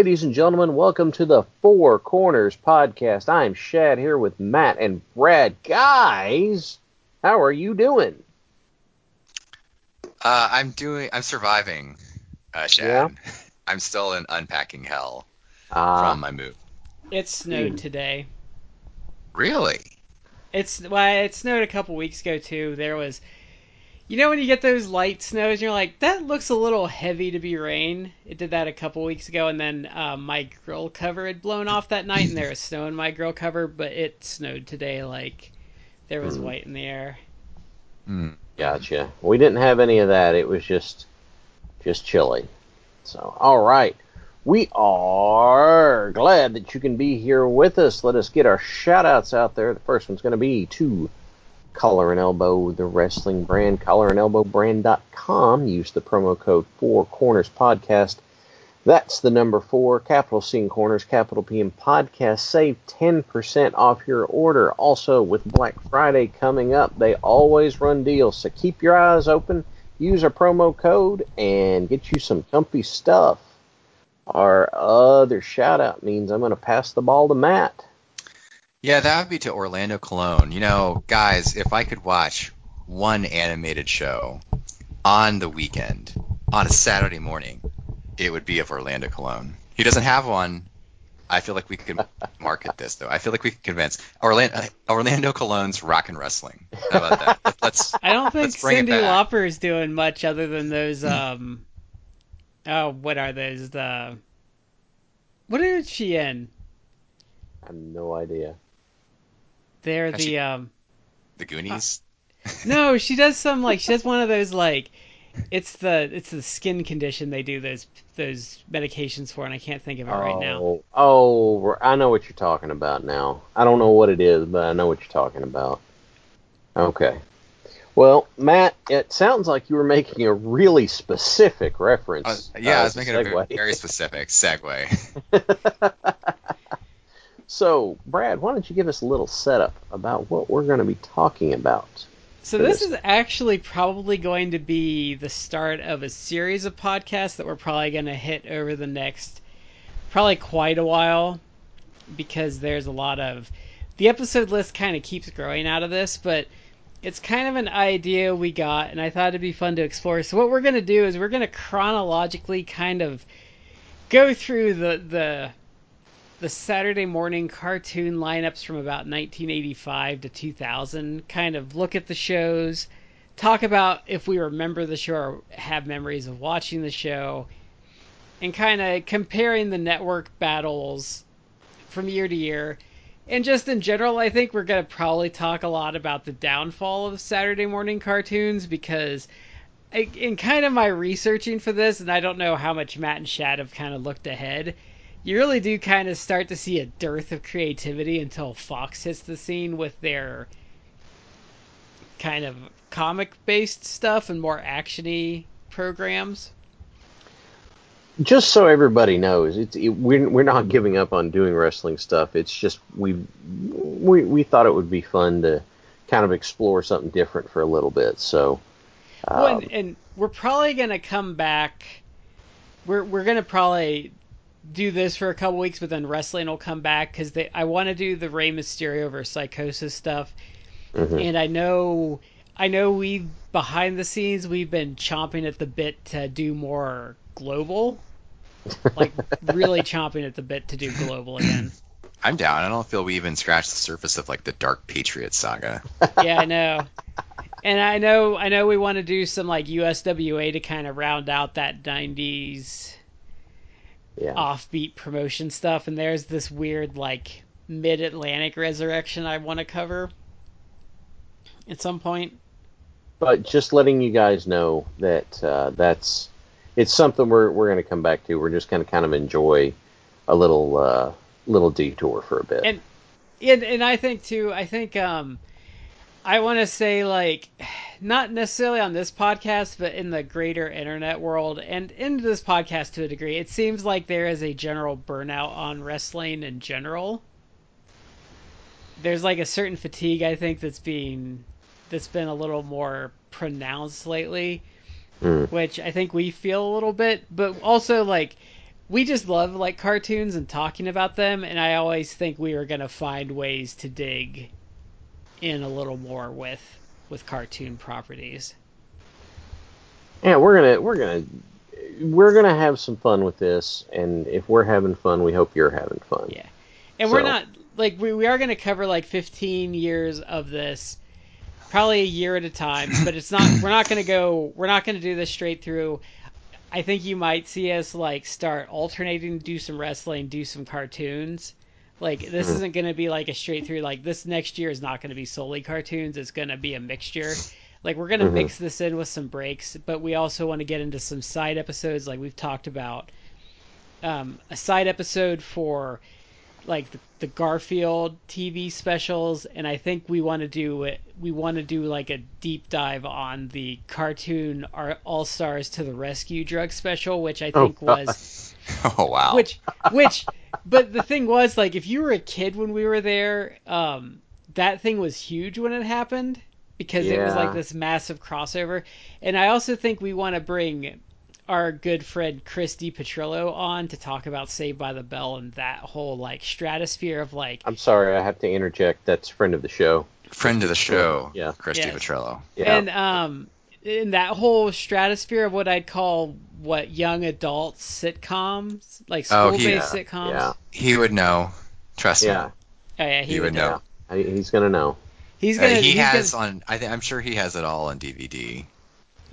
Ladies and gentlemen, welcome to the Four Corners Podcast. I'm Shad here with Matt and Brad. Guys, how are you doing? Uh, I'm doing. I'm surviving, uh, Shad. Yeah? I'm still in unpacking hell Uh, from my move. It snowed today. Really? It's well, it snowed a couple weeks ago too. There was, you know, when you get those light snows, and you're like, that looks a little heavy to be rain. It did that a couple weeks ago, and then um, my grill cover had blown off that night, and there was snow in my grill cover. But it snowed today, like there was Hmm. white in the air. Hmm. gotcha. We didn't have any of that. It was just, just chilly. So, all right. We are glad that you can be here with us. Let us get our shout outs out there. The first one's going to be to Collar and Elbow, the wrestling brand, collarandelbowbrand.com. Use the promo code Four Corners Podcast. That's the number four, capital C in Corners, capital P in Podcast. Save 10% off your order. Also, with Black Friday coming up, they always run deals. So keep your eyes open, use our promo code, and get you some comfy stuff. Our other shout out means I'm going to pass the ball to Matt. Yeah, that would be to Orlando Cologne. You know, guys, if I could watch one animated show on the weekend, on a Saturday morning, it would be of Orlando Cologne. He doesn't have one. I feel like we could market this though. I feel like we could convince Orlando, Orlando Cologne's Rock and Wrestling. How about that? Let's. I don't think Let's bring it Cyndi. Lauper is doing much other than those. Um, oh, what are those? The what is she in? I have no idea. They're Has the she- um. The Goonies. No, she does some like she does one of those like it's the it's the skin condition they do those those medications for and I can't think of it right now. Oh, oh, I know what you're talking about now. I don't know what it is, but I know what you're talking about. Okay. Well, Matt, it sounds like you were making a really specific Uh, reference. yeah, I uh, was making a very, very specific segue. so, Brad, why don't you give us a little setup about what we're going to be talking about? So this this. is actually probably going to be the start of a series of podcasts that we're probably going to hit over the next probably quite a while because there's a lot of the episode list kind of keeps growing out of this, but it's kind of an idea we got and I thought it'd be fun to explore. So what we're going to do is we're going to chronologically kind of go through the the the Saturday morning cartoon lineups from about 1985 to 2000, kind of look at the shows, talk about if we remember the show or have memories of watching the show, and kind of comparing the network battles from year to year. And just in general, I think we're going to probably talk a lot about the downfall of Saturday morning cartoons because in kind of my researching for this, and I don't know how much Matt and Shad have kind of looked ahead, you really do kind of start to see a dearth of creativity until Fox hits the scene with their kind of comic based stuff and more actiony programs. Just so everybody knows, it's it, we're we're not giving up on doing wrestling stuff. It's just we we we thought it would be fun to kind of explore something different for a little bit. So, Well, um, and, and we're probably gonna come back. We're we're gonna probably do this for a couple weeks, but then wrestling will come back because I want to do the Rey Mysterio versus Psicosis stuff, mhm. and I know I know we behind the scenes we've been chomping at the bit to do more global, like really chomping at the bit to do global again. I'm down. I don't feel we even scratched the surface of like the Dark Patriot saga. yeah, I know. And I know, I know, we want to do some like USWA to kind of round out that '90s Yeah. offbeat promotion stuff. And there's this weird like mid-Atlantic resurrection I want to cover at some point. But just letting you guys know that uh, that's it's something we're we're going to come back to. We're just going to kind of enjoy a little uh, little detour for a bit. And and and I think too. I think um, I want to say like, not necessarily on this podcast, but in the greater internet world and into this podcast to a degree, it seems like there is a general burnout on wrestling in general. There's like a certain fatigue I think that's being that's been a little more pronounced lately, Mm. which I think we feel a little bit, but also like we just love like cartoons and talking about them and i always think we are going to find ways to dig in a little more with with cartoon properties Yeah, we're gonna we're gonna we're gonna have some fun with this, and if we're having fun, we hope you're having fun. Yeah. and we're not like we, we are going to cover like 15 years of this probably a year at a time but it's not we're not going to go we're not going to do this straight through i think you might see us like start alternating do some wrestling do some cartoons like this Mhm. isn't going to be like a straight through like this next year is not going to be solely cartoons it's going to be a mixture like we're going to Mhm. mix this in with some breaks but we also want to get into some side episodes like we've talked about um, a side episode for like the, the Garfield TV specials, and I think we want to do it. We want to do like a deep dive on the cartoon All Stars to the Rescue drug special, which I Oh, think was Oh wow. which which. But the thing was, like, if you were a kid when we were there, um, that thing was huge when it happened because it was like this massive crossover. And I also think we want to bring our good friend Chris Petrillo on to talk about Saved by the Bell and that whole like stratosphere of like I'm sorry, I have to interject. That's friend of the show. Friend of the show, Yeah. Christy Yes. Petrello. Yeah. and um in that whole stratosphere of what I'd call what young adult sitcoms, like Oh, he- school-based yeah, sitcoms. yeah. He would know. Trust Yeah. me. Oh yeah, he, He would know. I- He's gonna know. He's Uh, gonna. he he's has gonna, on. I think I'm sure he has it all on DVD.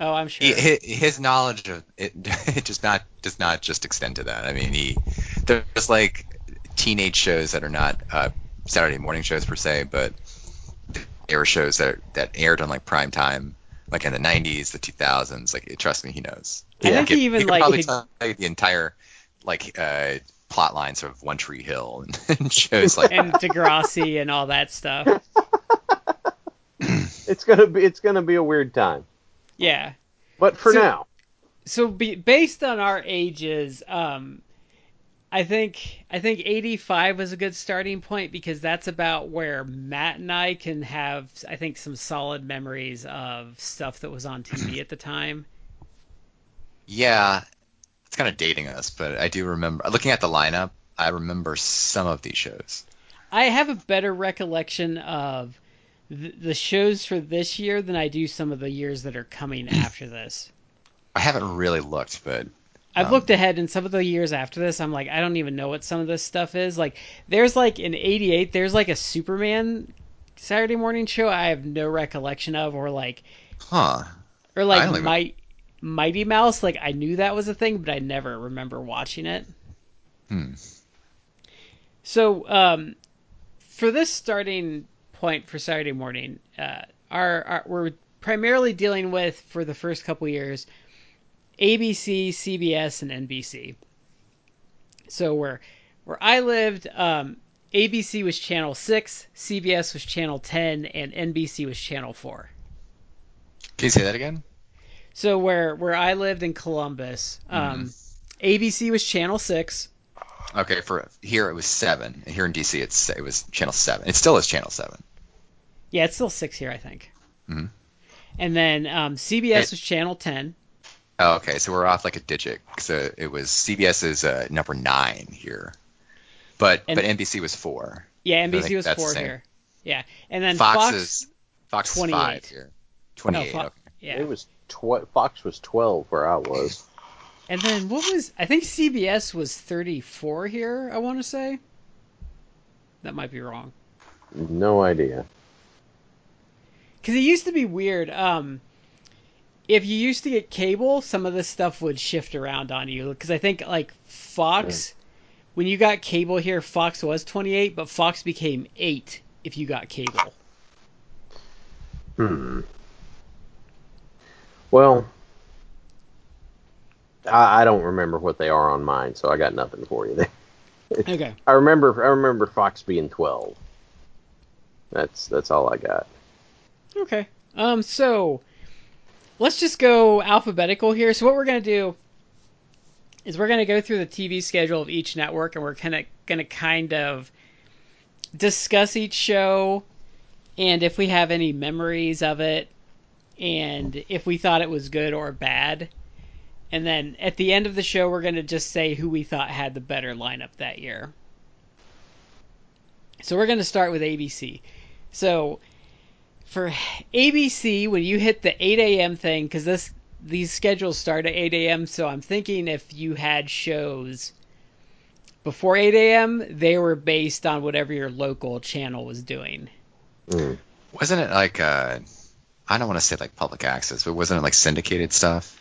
Oh, I'm sure. He, his, his knowledge of it, it just not does not just extend to that. I mean, he there's like teenage shows that are not uh, Saturday morning shows per se, but there were shows that that aired on like prime time, like in the '90s, the 2000s. Like, trust me, he knows. I think could- he even could like probably could- tell you the entire like uh, plot lines of One Tree Hill and, and shows like and Degrassi and all that stuff. It's gonna be it's gonna be a weird time. Yeah. But for So- now, So be, based on our ages, um, I think I think 85 was a good starting point because that's about where Matt and I can have I think some solid memories of stuff that was on TV at the time. Yeah, it's kind of dating us, but I do remember looking at the lineup. I remember some of these shows. I have a better recollection of th- the shows for this year than I do some of the years that are coming after this. I haven't really looked, but I've Um, looked ahead in some of the years after this. I'm like, I don't even know what some of this stuff is. Like, there's like in '88, there's like a Superman Saturday morning show I have no recollection of, or like, huh? or like even- Might, Mighty Mouse. Like, I knew that was a thing, but I never remember watching it. Hmm. So, um, for this starting point for Saturday morning, uh, our, our we're primarily dealing with for the first couple years ABC, CBS, and NBC. So where where I lived, um, ABC was channel six, CBS was channel ten, and NBC was channel four. Can you say that again? So where where I lived in Columbus, um, ABC was channel six, Okay, for here it was seven, and here in DC it's it was channel seven. It still is channel seven. Yeah, it's still six here, I think. Mhm. And then um, CBS It- was channel ten. Oh, okay, so we're off like a digit. So it was CBS is uh, number nine here, but And- but NBC was four. Yeah, I think NBC was four here. Yeah, and then Fox, Fox, is Fox is 28. five here. Twenty eight. Fo- okay. yeah, it was tw- Fox was 12 where I was. and then what was I think CBS was thirty four here. I want to say. That might be wrong. No idea. Because it used to be weird. Um, if you used to get cable, some of this stuff would shift around on you. Because I think like Fox, when you got cable here, Fox was 28, but Fox became 8 if you got cable. Hmm. Well, I, I don't remember what they are on mine, so I got nothing for you there. Okay. I remember I remember Fox being twelve. That's that's all I got. Okay. Um. So let's just go alphabetical here. So what we're gonna do is we're gonna go through the TV schedule of each network, and we're kind of gonna kind of discuss each show, and if we have any memories of it, and if we thought it was good or bad. And then at the end of the show, we're going to just say who we thought had the better lineup that year. So we're going to start with ABC. So for ABC, when you hit the 8 a.m. thing, because this these schedules start at 8 a.m., so I'm thinking if you had shows before 8 a.m., they were based on whatever your local channel was doing. Mm. Wasn't it like uh, I don't want to say like public access, but wasn't it like syndicated stuff?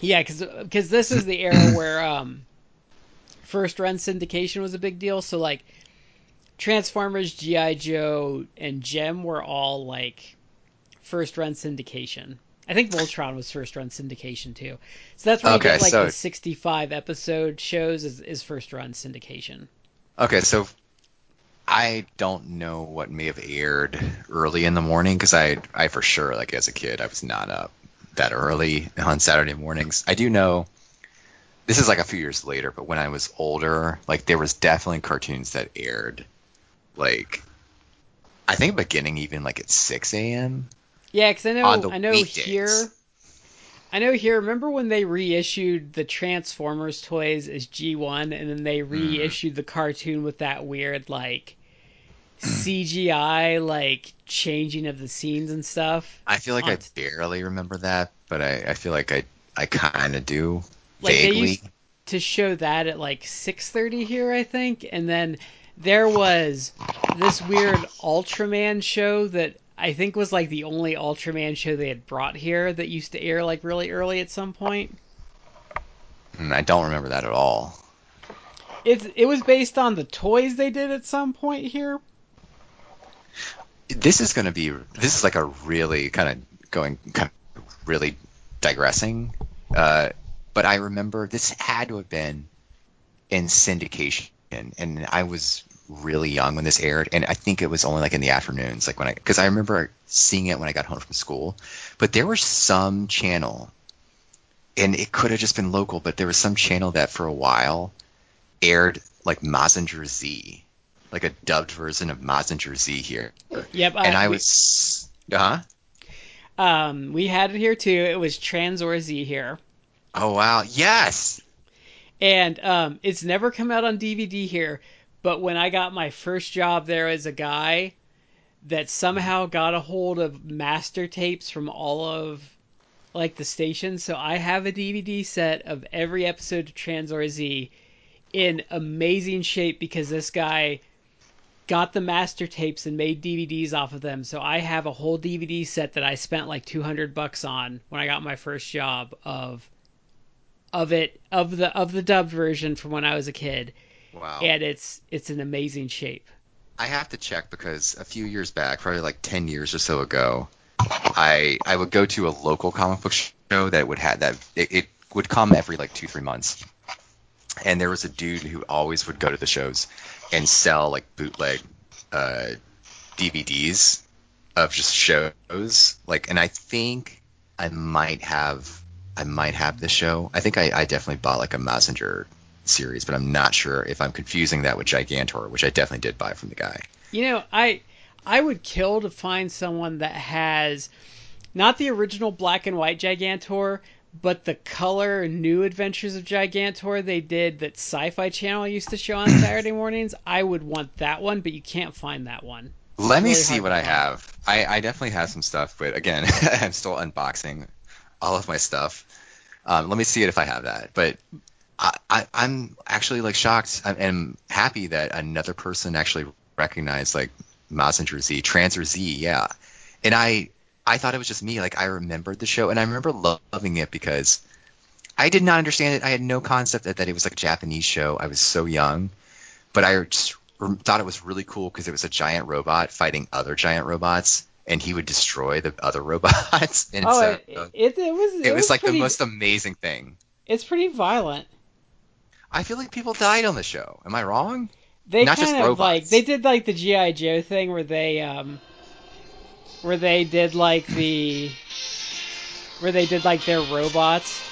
Yeah, because this is the era where um, first run syndication was a big deal. So like Transformers, GI Joe, and Jem were all like first run syndication. I think Voltron was first run syndication too. So that's where you Okay, get like so- the 65 episode shows is, is first run syndication. Okay, so I don't know what may have aired early in the morning because I, I for sure, like as a kid, I was not up that early on Saturday mornings. I do know this is like a few years later, but when I was older, like there was definitely cartoons that aired, like I think beginning even like at 6 a.m. Yeah, because I know I know weekdays. here. I know here. Remember when they reissued the Transformers toys as G1, and then they mm-hmm. reissued the cartoon with that weird like CGI like changing of the scenes and stuff. I feel like On- I barely remember that, but I, I feel like I, I kind of do Like, they vaguely. used- to show that at like 6:30 here, I think, and then there was this weird Ultraman show that I think was like the only Ultraman show they had brought here that used to air like really early at some point. Mm, I don't remember that at all. It's it was based on the toys they did at some point here. this is going to be this is like a really kind of going kind of really digressing uh, but i remember this had to have been in syndication and i was really young when this aired and i think it was only like in the afternoons like when i because i remember seeing it when i got home from school but there was some channel and it could have just been local but there was some channel that for a while aired like Mazinger Z, like a dubbed version of Mazinger Z here Yep, and I was, uh huh. um we had it here too. It was Tranzor Z here. Oh wow, yes. And um, it's never come out on DVD here, but when I got my first job there as a guy that somehow got a hold of master tapes from all of like the stations, so I have a DVD set of every episode of Tranzor Z in amazing shape because this guy got the master tapes and made DVDs off of them. So I have a whole DVD set that I spent like 200 bucks on when I got my first job of of it of the of the dubbed version from when I was a kid, Wow. and it's it's an amazing shape. I have to check because a few years back, probably like ten years or so ago, I I would go to a local comic book show that would have that it, it would come every like two three months, and there was a dude who always would go to the shows and sell like bootleg uh, DVDs of just shows. Like, and I think I might have I might have the show. I think I, I definitely bought like a Mazinger series, but I'm not sure if I'm confusing that with Gigantor, which I definitely did buy from the guy. You know, I I would kill to find someone that has not the original black and white Gigantor, but the color New Adventures of Gigantor they did that Sci-Fi Channel used to show on Saturday mornings. I would want that one, but you can't find that one. Let me really see what I have. I, I definitely have some stuff, but again, I'm still unboxing all of my stuff. Um, let me see it if I have that. But I, I'm actually like shocked and am happy that another person actually recognized like Mazinger Z, Tranzor Z, yeah. And I I thought it was just me. Like I remembered the show and I remember loving it because I did not understand it. I had no concept that, that it was like a Japanese show. I was so young, but I just thought it was really cool because it was a giant robot fighting other giant robots, and he would destroy the other robots. and oh, so, it, it, it was it, it was, like pretty, the most amazing thing. It's pretty violent. I feel like people died on the show. Am I wrong? They Not kind just of robots. like they did like the GI Joe thing where they um where they did like the where they did like their robots.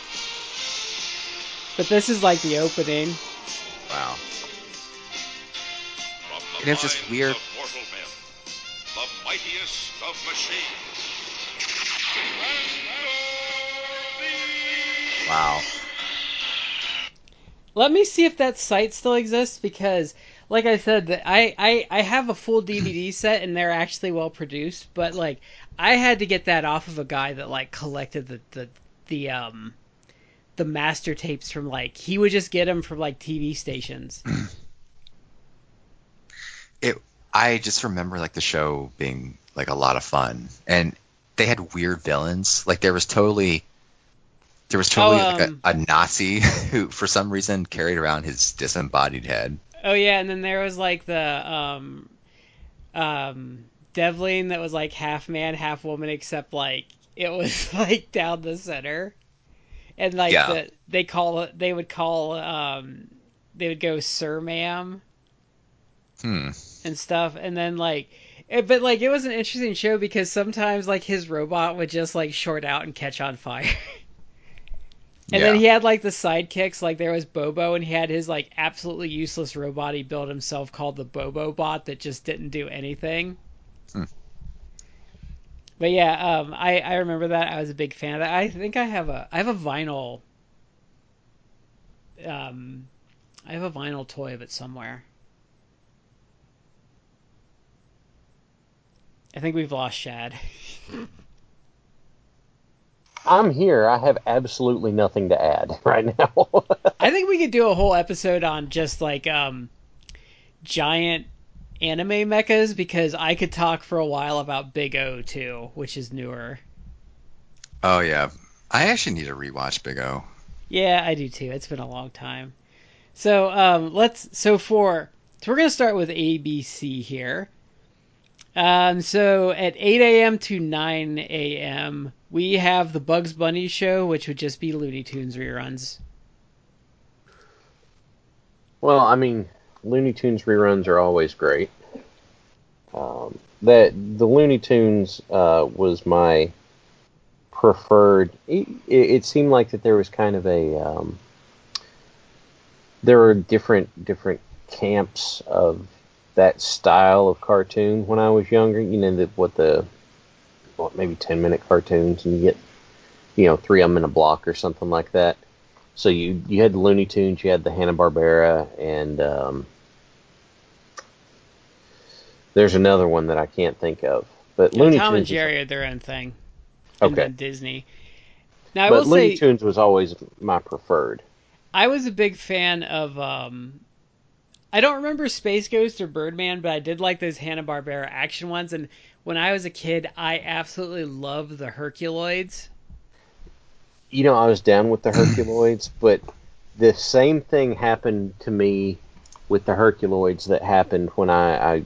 But this is like the opening. Wow. The And it's just weird. Mightiest of machines. Wow. Let me see if that site still exists because, like I said, that I, I I have a full DVD set and they're actually well produced. But like, I had to get that off of a guy that like collected the the the um the master tapes from like he would just get them from like TV stations. It. I just remember like the show being like a lot of fun, and they had weird villains. Like there was totally. There was totally Oh, like um, a, a Nazi who, for some reason, carried around his disembodied head. Oh yeah, and then there was like the um um Devleen that was like half man, half woman, except like it was like down the center. And like Yeah. the they call it they would call um they would go Sir Ma'am Hmm. And stuff and then like it, but like it was an interesting show because sometimes like his robot would just like short out and catch on fire. And then he had like the sidekicks, like there was Bobo, and he had his like absolutely useless robot he built himself called the Bobo Bot that just didn't do anything. Hmm. But yeah, um, I I remember that I was a big fan of that. I think I have a I have a vinyl. Um, I have a vinyl toy of it somewhere. I think we've lost Shad. I'm here. I have absolutely nothing to add right now. I think we could do a whole episode on just like um giant anime mechas because I could talk for a while about Big O too, which is newer. Oh yeah. I actually need to rewatch Big O. Yeah, I do too. It's been a long time. So um let's so for so we're gonna start with ABC here. Um, so at 8 a.m. to 9 a.m., we have the Bugs Bunny show, which would just be Looney Tunes reruns. well, I mean, Looney Tunes reruns are always great. Um, that the Looney Tunes uh, was my preferred. It, it seemed like that there was kind of a um, there were different different camps of that style of cartoon when I was younger. You know, the, what the what maybe ten minute cartoons, and you get you know three of them in a block or something like that. So you you had the Looney Tunes, you had the Hanna Barbera, and um, there's another one that I can't think of. But know, Looney Tom Tunes, and Jerry are their own thing. Okay. Disney. Now I but will Looney say Tunes was always my preferred. I was a big fan of um I don't remember Space Ghost or Birdman, but I did like those Hanna-Barbera action ones and when I was a kid, I absolutely loved the Herculoids. You know, I was down with the Herculoids, but the same thing happened to me with the Herculoids that happened when I, I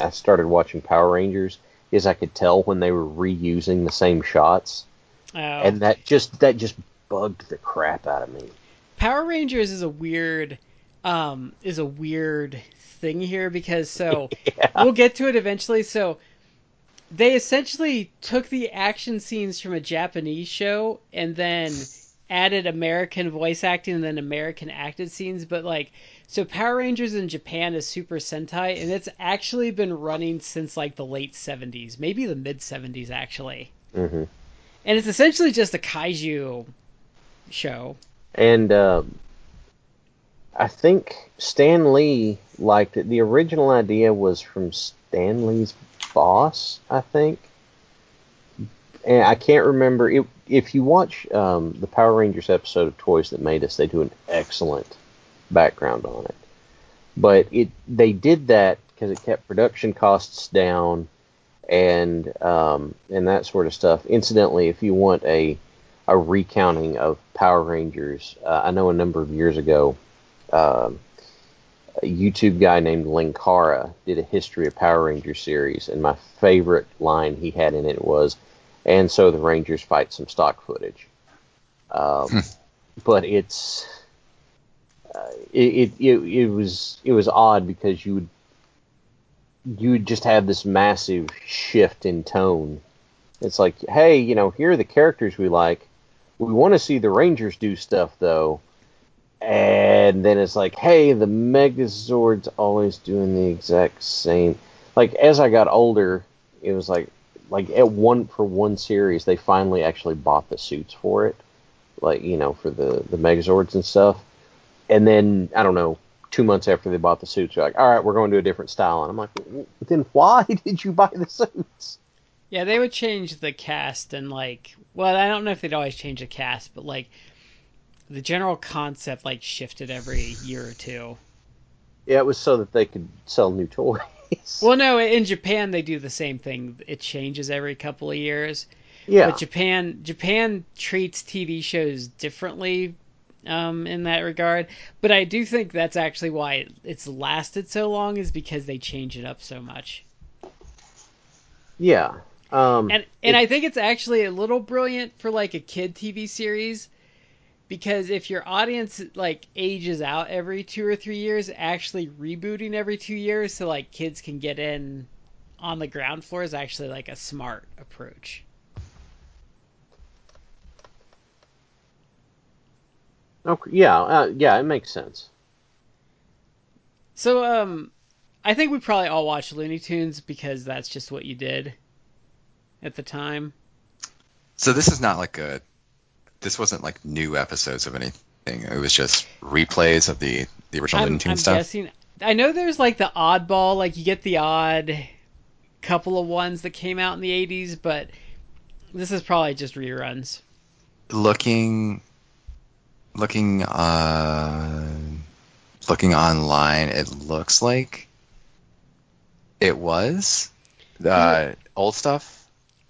I started watching Power Rangers. Is I could tell when they were reusing the same shots, Oh. and that just that just bugged the crap out of me. Power Rangers is a weird um is a weird thing here because so we'll get to it eventually. So they essentially took the action scenes from a Japanese show and then added American voice acting and then American acted scenes, but like so Power Rangers in Japan is Super Sentai and it's actually been running since like the late 70s, maybe the mid 70s actually. hmm And it's essentially just a kaiju show. And um I think Stan Lee liked it. The original idea was from Stan Lee's boss, I think. and I can't remember it, if you watch um, the Power Rangers episode of Toys That Made Us. They do an excellent background on it, but it they did that because it kept production costs down and um, and that sort of stuff. Incidentally, if you want a a recounting of Power Rangers, uh, I know a number of years ago. Um, a YouTube guy named Linkara did a history of Power Rangers series, and my favorite line he had in it was, "And so the Rangers fight some stock footage." Um, Hmm. but it's uh, it, it it it was it was odd because you would you would just have this massive shift in tone. It's like, hey, you know, here are the characters we like. We want to see the Rangers do stuff though. And then it's like, hey, the Megazord's always doing the exact same. Like as I got older, it was like, like at one for one series, they finally actually bought the suits for it, like you know, for the the Megazords and stuff. And then I don't know, two months after they bought the suits, they're like, all right, we're going to a different style. And I'm like, then why did you buy the suits? Yeah, they would change the cast and like, well, I don't know if they'd always change the cast, but like the general concept like shifted every year or two. Yeah, it was so that they could sell new toys. Well, no, in Japan they do the same thing. It changes every couple of years. yeah, But Japan Japan treats TV shows differently um, in that regard. But I do think that's actually why it's lasted so long is because they change it up so much. yeah. Um, And and I think it's actually a little brilliant for like a kid TV series because if your audience like ages out every 2 or 3 years, actually rebooting every 2 years so like kids can get in on the ground floor is actually like a smart approach. okay, yeah, uh, yeah, it makes sense. So um I think we probably all watched Looney Tunes because that's just what you did at the time. So this is not like a. This wasn't like new episodes of anything. It was just replays of the the original I'm, Looney stuff. guessing. I know there's like the oddball, like you get the odd couple of ones that came out in the 80s, but this is probably just reruns. looking looking uh looking online it looks like it was uh old stuff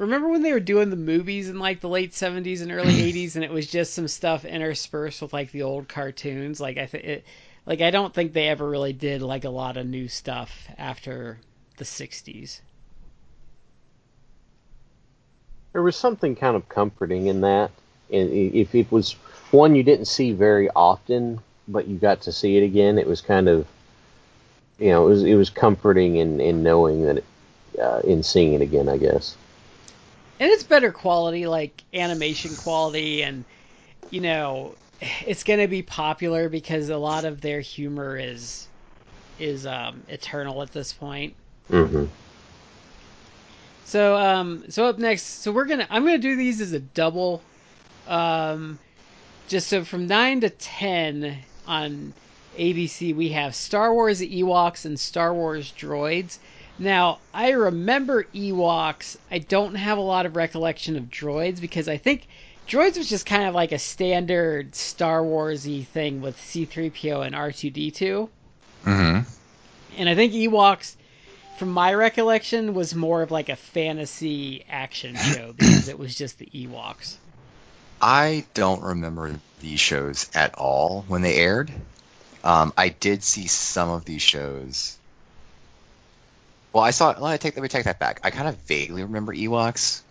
Remember when they were doing the movies in like the late 70s and early 80s, and it was just some stuff interspersed with like the old cartoons? Like I think it, like I don't think they ever really did like a lot of new stuff after the 60s. There was something kind of comforting in that. And if it was one you didn't see very often, but you got to see it again, it was kind of, you know, it was it was comforting in in knowing that, it, uh, in seeing it again, I guess. And it's better quality like animation quality and you know it's going to be popular because a lot of their humor is is um eternal at this point. Hmm so um so up next so we're gonna i'm gonna do these as a double um just so from 9 to 10 on abc we have star wars ewoks and star wars droids now i remember ewoks i don't have a lot of recollection of droids because i think droids was just kind of like a standard star warsy thing with c3po and r2d2 mm-hmm. and I think Ewoks, from my recollection, was more of like a fantasy action show because it was just the Ewoks. i don't remember these shows at all when they aired um i did see some of these shows well i saw let me take let me take that back. I kind of vaguely remember ewoks.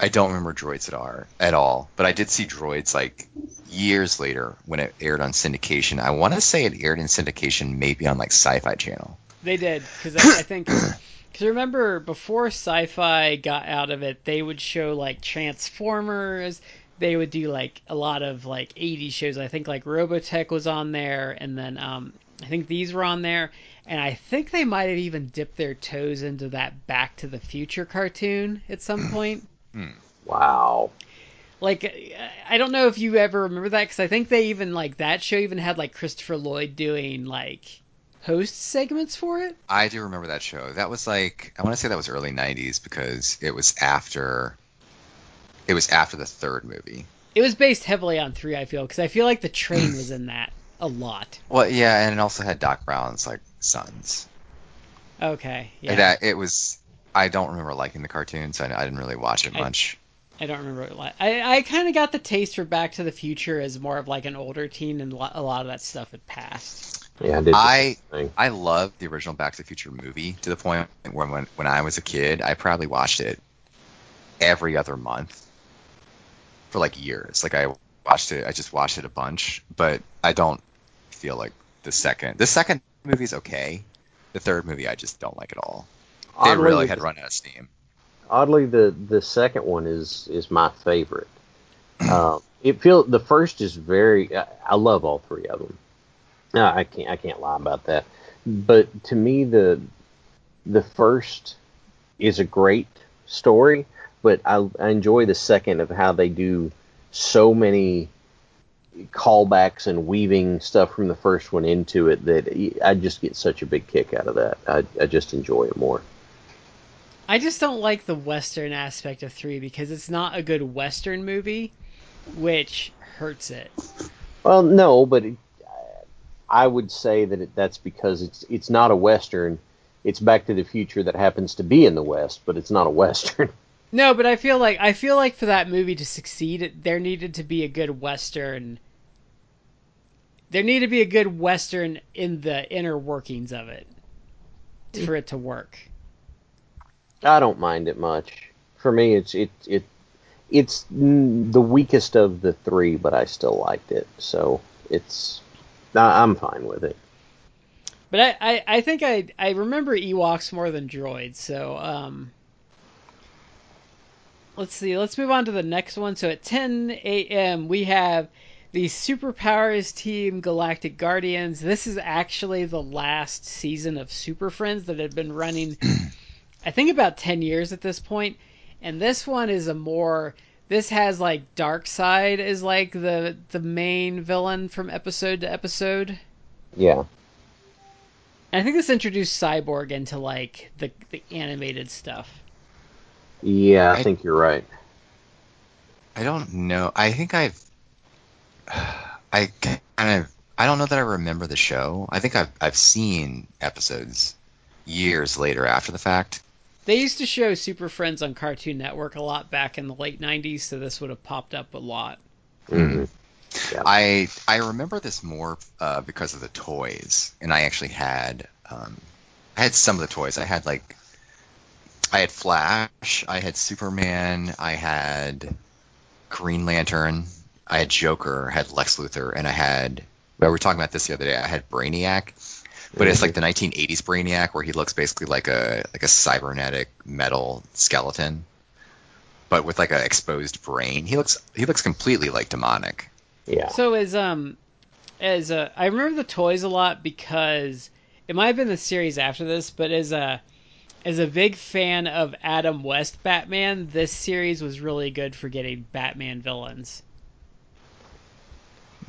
I don't remember droids at all at all but i did see droids like years later when it aired on syndication. I want to say it aired in syndication maybe on like sci-fi channel. They did because I, I think because remember before Sci-Fi got out of it, they would show like Transformers. They would do like a lot of like 80s shows. I think like Robotech was on there, and then um, I think these were on there, and I think they might have even dipped their toes into that Back to the Future cartoon at some hmm. point. Wow. like I don't know if you ever remember that because I think they even like that show even had like Christopher Lloyd doing like host segments for it. I do remember that show. That was like I want to say that was early '90s because it was after it was after the third movie. It was based heavily on three. I feel because I feel like the train was in that a lot. Well, yeah, and it also had Doc Brown's like sons. Okay, yeah. That it was. I don't remember liking the cartoon, so I, I didn't really watch it much. I don't remember. What, li- I I kind of got the taste for Back to the Future as more of like an older teen, and lo- a lot of that stuff had passed. Yeah, I did. I. I love the original Back to the Future movie to the point where when when I was a kid, I probably watched it every other month for like years. Like I watched it, I just watched it a bunch, but I don't feel like the second the second movie's okay. The third movie I just don't like at all. They Oddly, really had run out of steam. Oddly, the the second one is is my favorite. Um, it feel the first is very. I, I love all three of them. No, I can't I can't lie about that. But to me, the the first is a great story, but I, I enjoy the second of how they do so many callbacks and weaving stuff from the first one into it that I just get such a big kick out of that. I, I just enjoy it more. I just don't like the western aspect of three because it's not a good western movie, which hurts it. Well, no, but it, I would say that it, that's because it's it's not a western. It's Back to the Future that happens to be in the West, but it's not a western. No, but I feel like I feel like for that movie to succeed, there needed to be a good western. There need to be a good western in the inner workings of it for it to work. I don't mind it much. For me, it's it it it's mm, the weakest of the three, but I still liked it. So it's I'm fine with it. But I, I, I think I I remember Ewoks more than droids, so um let's see, let's move on to the next one. So at ten AM we have the Superpowers Team Galactic Guardians. This is actually the last season of Super Friends that had been running I think about ten years at this point. And this one is a more this has like Darkseid is like the the main villain from episode to episode. Yeah. And I think this introduced Cyborg into like the the animated stuff. Yeah, I I- think you're right. I don't know. I think I've I kind of I don't know that I remember the show. I think I've I've seen episodes years later after the fact. They used to show Super Friends on Cartoon Network a lot back in the late '90s, so this would have popped up a lot. hmm I I remember this more uh, because of the toys, and I actually had um, I had some of the toys. I had like I had Flash, I had Superman, I had Green Lantern, I had Joker, I had Lex Luthor, and I had we were talking about this the other day. I had Brainiac, but it's like the 1980s Brainiac where he looks basically like a like a cybernetic metal skeleton, but with like an exposed brain. He looks he looks completely like demonic. Yeah. So as um as uh, I remember the toys a lot because it might have been the series after this, but as a as a big fan of Adam West Batman, this series was really good for getting Batman villains.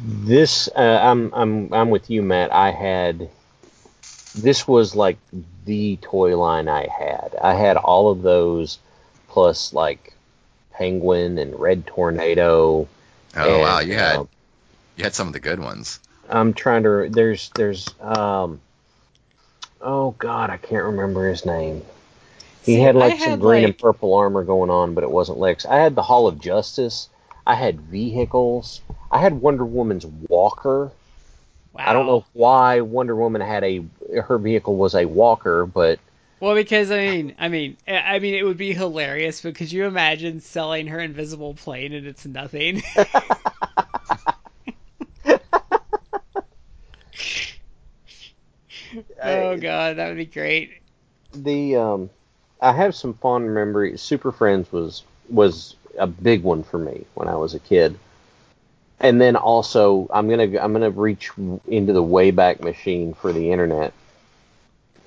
This uh, I'm I'm I'm with you, Matt. I had this was like the toy line I had. I had all of those plus like Penguin and Red Tornado. Oh and, wow, you had uh, you had some of the good ones. I'm trying to. There's there's um. Oh God, I can't remember his name. He See, had I like had, some green and purple armor going on, but it wasn't Lex. I had the Hall of Justice. I had vehicles. I had Wonder Woman's walker. Wow. I don't know why Wonder Woman had a her vehicle was a walker, but Well, because I mean, I mean, I mean, it would be hilarious. But could you imagine selling her invisible plane and it's nothing? oh god, that would be great. the um, I have some fond memories. Super Friends was was a big one for me when I was a kid. And then also, I'm gonna I'm gonna reach into the wayback machine for the internet.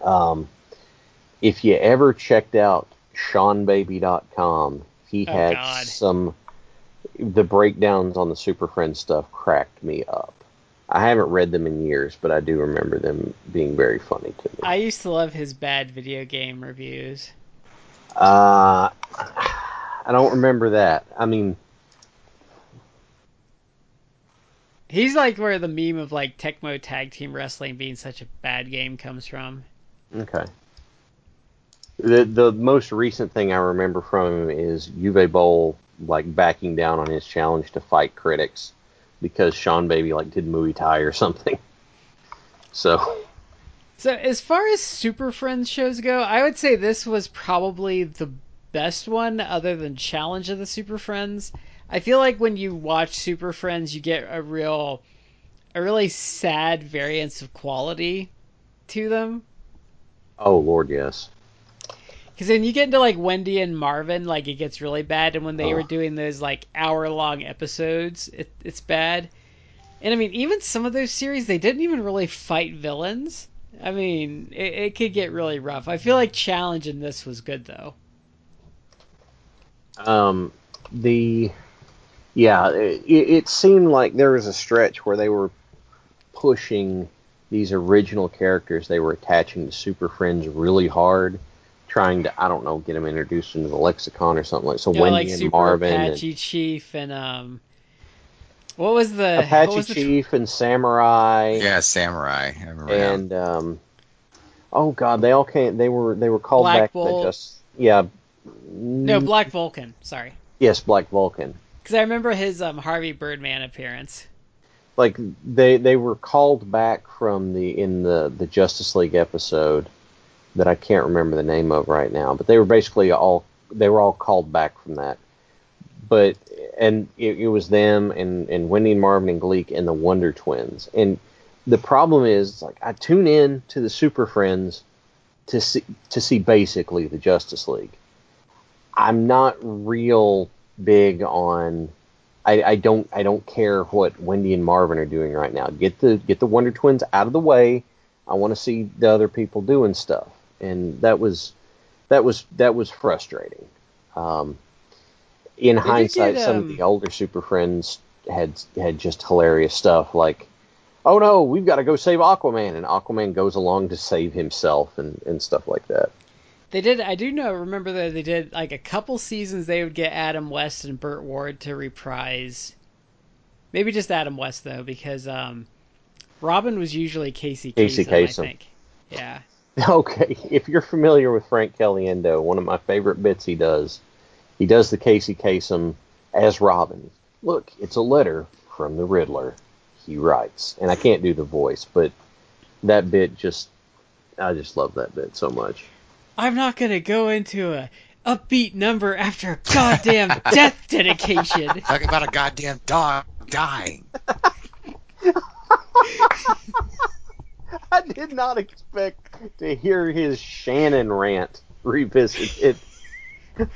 Um, if you ever checked out SeanBaby.com, he Oh, had God. some. The breakdowns on the Super Friends stuff cracked me up. I haven't read them in years, but I do remember them being very funny to me. I used to love his bad video game reviews. Uh, I don't remember that. I mean, He's like where the meme of like Tecmo Tag Team Wrestling being such a bad game comes from. okay. The the most recent thing I remember from him is Uwe Boll like backing down on his challenge to fight critics because Sean Baby like did Muay Thai or something. So So as far as Super Friends shows go, I would say this was probably the best one other than Challenge of the Super Friends. I feel like when you watch Super Friends, you get a real, a really sad variance of quality to them. oh lord, yes. Because then you get into like Wendy and Marvin, like it gets really bad. And when they Oh. were doing those like hour long episodes, it, it's bad. And I mean, even some of those series, they didn't even really fight villains. I mean, it, it could get really rough. I feel like Challenge in this was good though. Um, the yeah, it, it seemed like there was a stretch where they were pushing these original characters they were attaching to Super Friends really hard, trying to I don't know get them introduced into the lexicon or something like so. You know, Wendy like and Super Marvin, Apache Chief and um, what was the and Apache what was the tr- Chief, and Samurai, Yeah, Samurai. I remember and um, oh god, they all came. They were they were called Black back. to Bolt. just yeah. no Black Vulcan? Sorry, Yes, Black Vulcan. Because I remember his um Harvey Birdman appearance. like they they were called back from the in the the Justice League episode that I can't remember the name of right now, but they were basically all they were all called back from that. But and it, it was them and and Wendy and Marvin and Gleek and the Wonder Twins. And the problem is like I tune in to the Super Friends to see to see basically the Justice League. I'm not real big on I, I don't I don't care what Wendy and Marvin are doing right now. Get the get the Wonder Twins out of the way. I want to see the other people doing stuff, and that was that was that was frustrating. Um, in did hindsight, get, some um, of the older Super Friends had had just hilarious stuff like, "Oh no, we've got to go save Aquaman," and Aquaman goes along to save himself and, and stuff like that. They did. I do know. Remember that they did like a couple seasons. They would get Adam West and Burt Ward to reprise. Maybe just Adam West though, because um, Robin was usually Casey Kasem. Casey I Kasem. think. Yeah. Okay, if you're familiar with Frank Caliendo, one of my favorite bits he does, he does the Casey Kasem as Robin. Look, it's a letter from the Riddler. He writes, and I can't do the voice, but that bit just, I just love that bit so much. I'm not gonna go into a upbeat number after a goddamn death dedication. Talk about a goddamn dog dying. I did not expect to hear his Shannon rant revisited.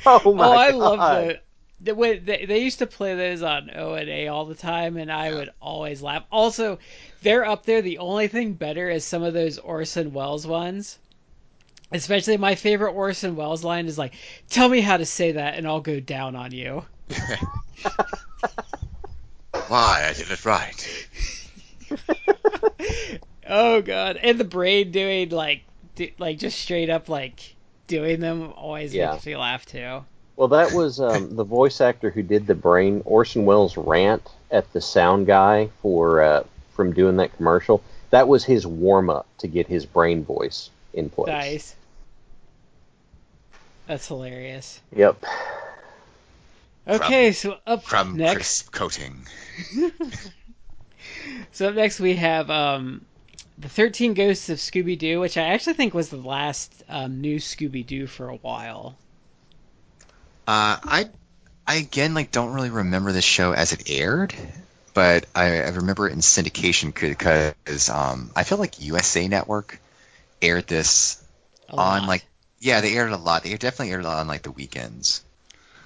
Oh my god. oh, I god! love the. The way they, they used to play those on O and A all the time, and I would always laugh. Also, they're up there. The only thing better is some of those Orson Welles ones. Especially my favorite Orson Welles line is like, "Tell me how to say that, and I'll go down on you." Why? I did it right. oh god, and the brain doing like, do, like just straight up like doing them always Yeah. makes me laugh too. Well, that was um, the voice actor who did the brain Orson Welles rant at the sound guy for uh, from doing that commercial. That was his warm up to get his brain voice in place. Nice. That's hilarious. Yep. Okay, so up Crumb next. crisp coating. So up next we have um, the Thirteen Ghosts of Scooby Doo, which I actually think was the last um, new Scooby Doo for a while. Uh, I, I again like don't really remember this show as it aired, but I, I remember it in syndication because um, I feel like USA Network aired this A on lot. like yeah they aired a lot. They definitely aired it on like the weekends.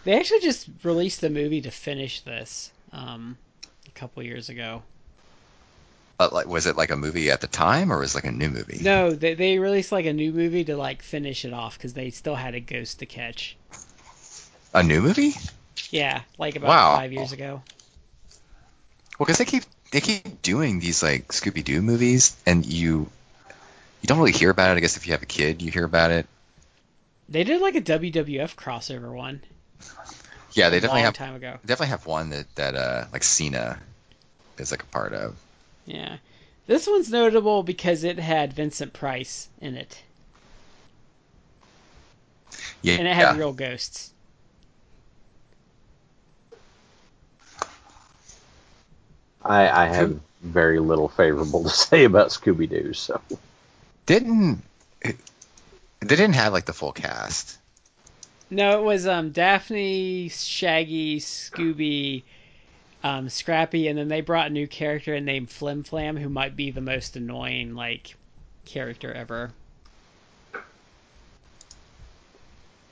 they actually just released the movie to finish this um, a couple years ago. But like, was it like a movie at the time, or was it like a new movie? No, they they released like a new movie to like finish it off because they still had a ghost to catch. A new movie? Yeah, like about Wow. five years ago. Well, because they keep they keep doing these like Scooby Doo movies, and you you don't really hear about it. I guess if you have a kid, you hear about it. They did like a WWF crossover one. Yeah, they a definitely long have time ago. definitely have one that that uh like Cena is like a part of. Yeah. This one's notable because it had Vincent Price in it, Yeah, and it had real ghosts. I, I have very little favorable to say about Scooby Doo. So didn't it, they didn't have like the full cast. No, it was um, Daphne, Shaggy, Scooby, um, Scrappy, and then they brought a new character named Flim Flam, who might be the most annoying like character ever.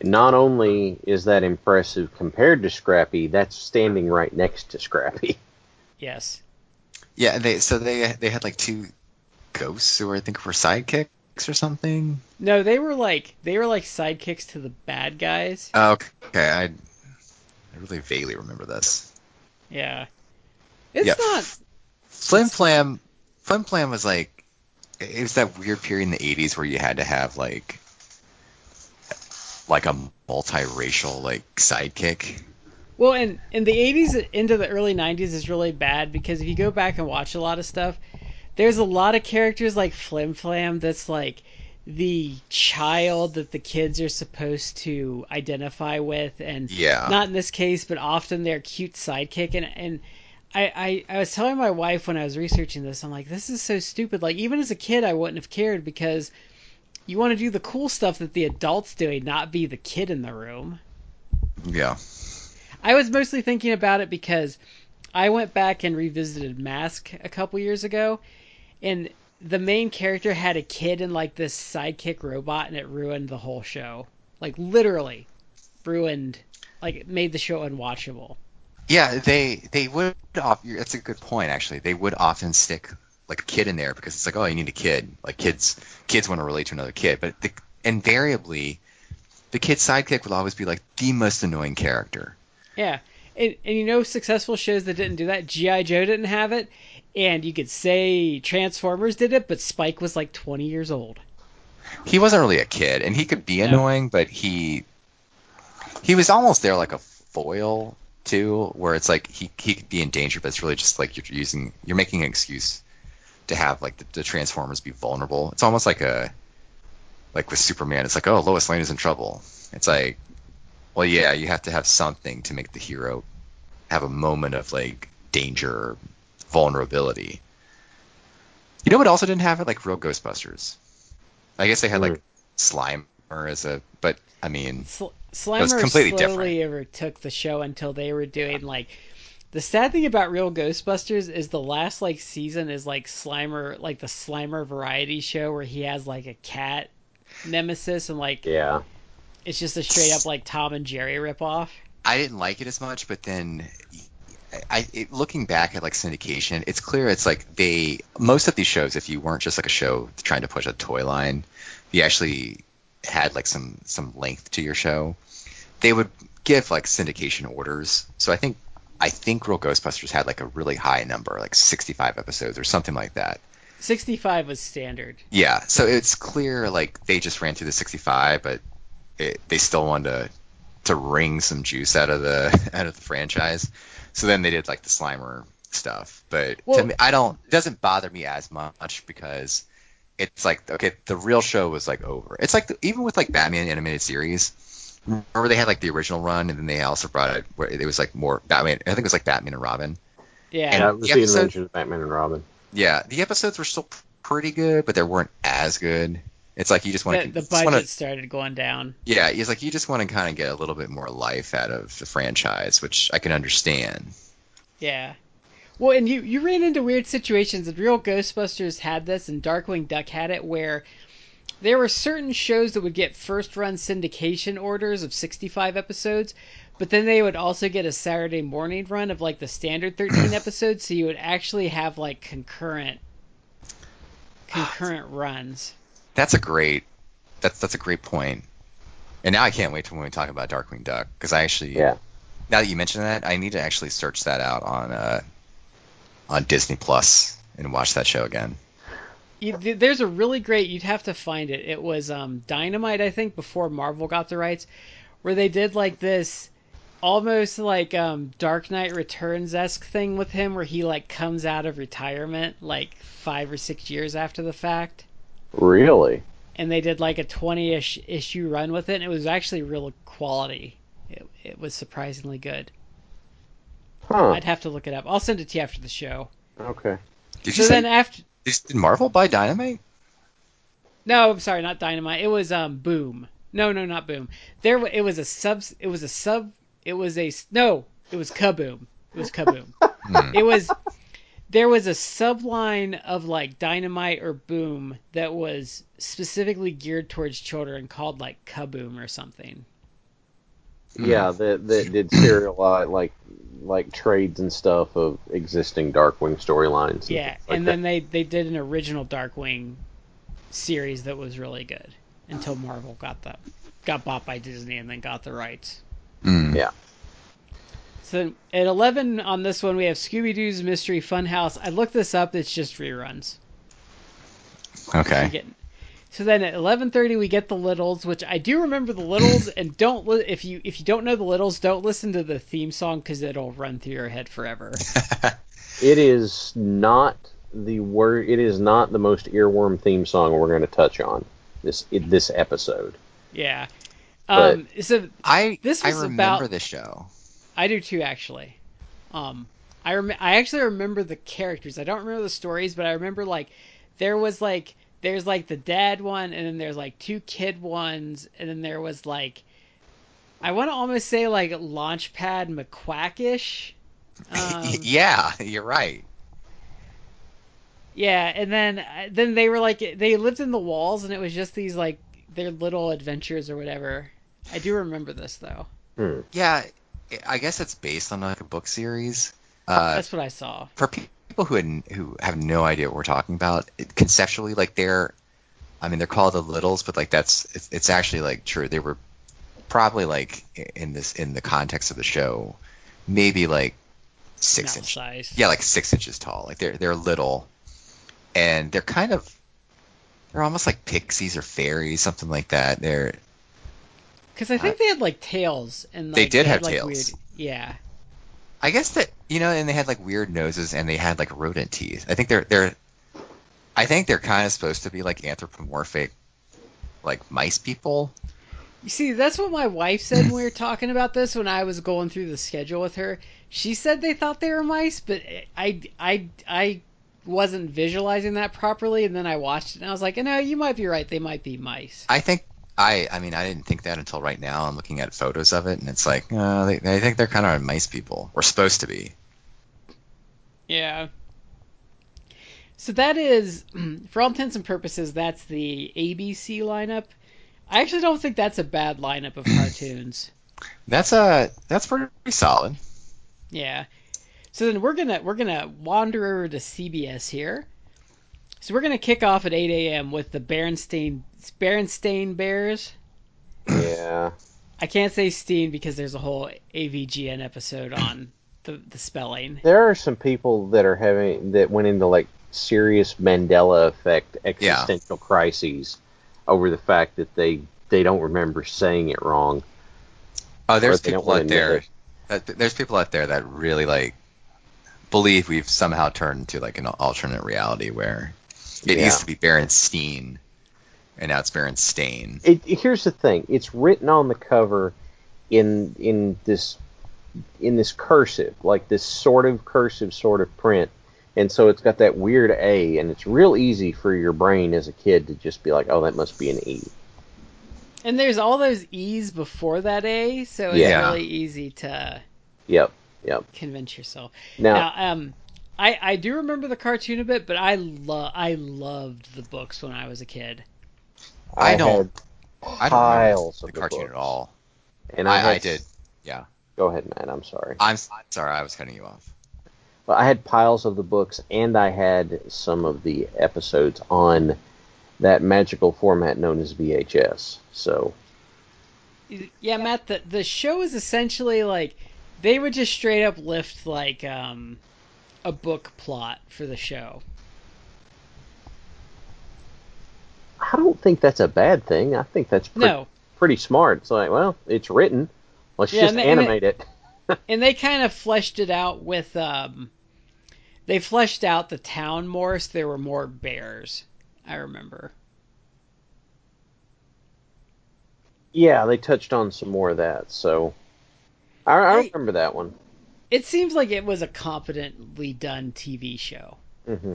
not only is that impressive compared to Scrappy, that's standing right next to Scrappy. Yes. Yeah, they so they they had like two ghosts who I think were sidekicks or something. No, they were like they were like sidekicks to the bad guys. Oh, okay, I I really vaguely remember this. Yeah. It's Yeah. not. Flim Flam, Flim Flam was like it was that weird period in the '80s where you had to have like like a multiracial like sidekick. Well, in in the '80s into the early '90s is really bad because if you go back and watch a lot of stuff, there's a lot of characters like Flim Flam that's like the child that the kids are supposed to identify with, and Yeah. not in this case, but often they're cute sidekick. And and I, I I was telling my wife when I was researching this, I'm like, this is so stupid. Like even as a kid, I wouldn't have cared because you want to do the cool stuff that the adults doing, not be the kid in the room. Yeah. I was mostly thinking about it because I went back and revisited Mask a couple years ago, and the main character had a kid and like this sidekick robot, and it ruined the whole show. Like literally, ruined. Like it made the show unwatchable. Yeah, they they would. Off, that's a good point, actually. They would often stick like a kid in there because it's like, oh, you need a kid. Like kids, kids want to relate to another kid, but the, invariably, the kid sidekick will always be like the most annoying character. Yeah, and and you know successful shows that didn't do that. GI Joe didn't have it, and you could say Transformers did it, but Spike was like 20 years old. He wasn't really a kid, and he could be annoying, but he he was almost there like a foil too, where it's like he he could be in danger, but it's really just like you're using you're making an excuse to have like the, the Transformers be vulnerable. It's almost like a like with Superman. It's like oh Lois Lane is in trouble. It's like well yeah you have to have something to make the hero have a moment of like danger or vulnerability. You know what also didn't have it like real Ghostbusters. I guess they had like hmm. Slimer as a but I mean Sl- was Slimer completely slowly overtook the show until they were doing like. The sad thing about Real Ghostbusters is the last like season is like Slimer, like the Slimer variety show where he has like a cat nemesis and like Yeah. it's just a straight up like Tom and Jerry ripoff. I didn't like it as much, but then I it, looking back at like syndication, it's clear it's like they most of these shows, if you weren't just like a show trying to push a toy line, you actually had like some some length to your show. They would give like syndication orders. So I think I think Real Ghostbusters had like a really high number, like 65 episodes or something like that. 65 was standard. Yeah, so it's clear like they just ran through the 65, but it, they still wanted to to wring some juice out of the out of the franchise. So then they did like the Slimer stuff. But Well- to me, I don't. It doesn't bother me as much because it's like okay, the real show was like over. It's like the, even with like Batman animated series. Remember they had like the original run, and then they also brought it where it was like more Batman. I think it was like Batman and Robin. Yeah. And- That was the the episode- Adventures of Batman and Robin. Yeah, the episodes were still pretty good, but they weren't as good. It's like you just want the, to the budget wanna- started going down. Yeah, he's like you just want to kind of get a little bit more life out of the franchise, which I can understand. Yeah. Well, and you you ran into weird situations. And Real Ghostbusters had this, and Darkwing Duck had it, where there were certain shows that would get first run syndication orders of 65 episodes, but then they would also get a Saturday morning run of like the standard 13 episodes, so you would actually have like concurrent concurrent runs. That's a great that's that's a great point. And now I can't wait to when we talk about Darkwing Duck because I actually Yeah. now that you mention that I need to actually search that out on uh on Disney Plus and watch that show again. You, there's a really great. You'd have to find it. It was um, Dynamite, I think, before Marvel got the rights, where they did like this almost like um Dark Knight Returns esque thing with him where he like comes out of retirement like five or six years after the fact. Really? And they did like a twenty ish issue run with it and it was actually real quality. It it was surprisingly good. Huh. I'd have to look it up. I'll send it to you after the show. Okay. Did So you say then after did did Marvel buy Dynamite? No, I'm sorry, not Dynamite. It was um Boom. No, no, not Boom. There, it was a sub. It was a sub. It was a no. It was Kaboom. It was Kaboom. Hmm. it was. There was a subline of like Dynamite or Boom that was specifically geared towards children called like Kaboom or something. Yeah, that that did serialize like like trades and stuff of existing Darkwing storylines. and Yeah, things like and that. then they they did an original Darkwing series that was really good until Marvel got the got bought by Disney and then got the rights. Mm. Yeah. So at 11 on this one, we have Scooby Doo's Mystery Funhouse. I looked this up; it's just reruns. We Okay. get- So then at 11:30 we get the Littles, which I do remember the Littles, and don't li- if you if you don't know the Littles, don't listen to the theme song because it'll run through your head forever. It is not the word. It is not the most earworm theme song we're going to touch on this in this episode. Yeah. But- Um. So I This I was remember about- this show. I do too, actually. Um, I rem- I actually remember the characters. I don't remember the stories, but I remember like there was like there's like the dad one, and then there's like two kid ones, and then there was like I want to almost say like Launchpad McQuackish. Um, yeah, you're right. yeah, and then uh, then they were like they lived in the walls, and it was just these like their little adventures or whatever. I do remember this though. Hmm. Yeah, I guess it's based on like a book series. Uh, That's what I saw. for people who had, who have no idea what we're talking about, it, conceptually, like they're, I mean, they're called the Littles, but like that's it's, it's actually like true. They were probably like in this in the context of the show, maybe like six Mouse inch, size. yeah, like six inches tall. Like they're they're little, and they're kind of they're almost like pixies or fairies, something like that. They're Because I think uh, they had like tails and like, They did had, have like, tails. Weird, yeah. I guess that you know, and they had like weird noses and they had like rodent teeth. I think they're they're, I think they're kind of supposed to be like anthropomorphic, like mice people. You see, that's what my wife said when we were talking about this when I was going through the schedule with her. She said they thought they were mice, but I, I, I wasn't visualizing that properly, and then I watched it and I was like, no, you might be right. They might be mice. I think I I mean I didn't think that until right now. I'm looking at photos of it and it's like uh, they they think they're kind of mice people. We're supposed to be. Yeah. So that is, for all intents and purposes, that's the ABC lineup. I actually don't think that's a bad lineup of cartoons. That's a that's pretty solid. Yeah. So then we're gonna we're gonna wander over to CBS here. So we're gonna kick off at 8 a.m. with the Berenstain Berenstain Bears. Yeah. I can't say Steen because there's a whole AVGN episode on the the spelling. There are some people that are having that went into like serious Mandela effect existential crises over the fact that they they don't remember saying it wrong. Oh, there's Or they don't people out there. admit uh, That, there's people out there that really like believe we've somehow turned into like an alternate reality where it Yeah. used to be Berenstein and now it's Berenstain. It, here's the thing: it's written on the cover in in this in this cursive, like this sort of cursive sort of print, and so it's got that weird A, and it's real easy for your brain as a kid to just be like, "Oh, that must be an E." And there's all those E's before that A, so it's Yeah. really easy to Yep, yep. convince yourself. Now, Now, um, I I do remember the cartoon a bit, but I love I loved the books when I was a kid. I don't- had I don't piles remember of the cartoon books, at all. and I, I, had, I did. Yeah. Go ahead, Matt. I'm sorry. I'm s- sorry, I was cutting you off. But I had piles of the books, and I had some of the episodes on that magical format known as VHS. So Yeah, Matt, the the show is essentially like they would just straight up lift like um a book plot for the show. I don't think that's a bad thing. I think that's pre- No, pretty smart. It's like, well, it's written. Let's Yeah, just and they- and they- animate it. and they kind of fleshed it out with um they fleshed out the town more so there were more bears i remember Yeah, they touched on some more of that. So I, I remember that one. It seems like it was a competently done tv show hmm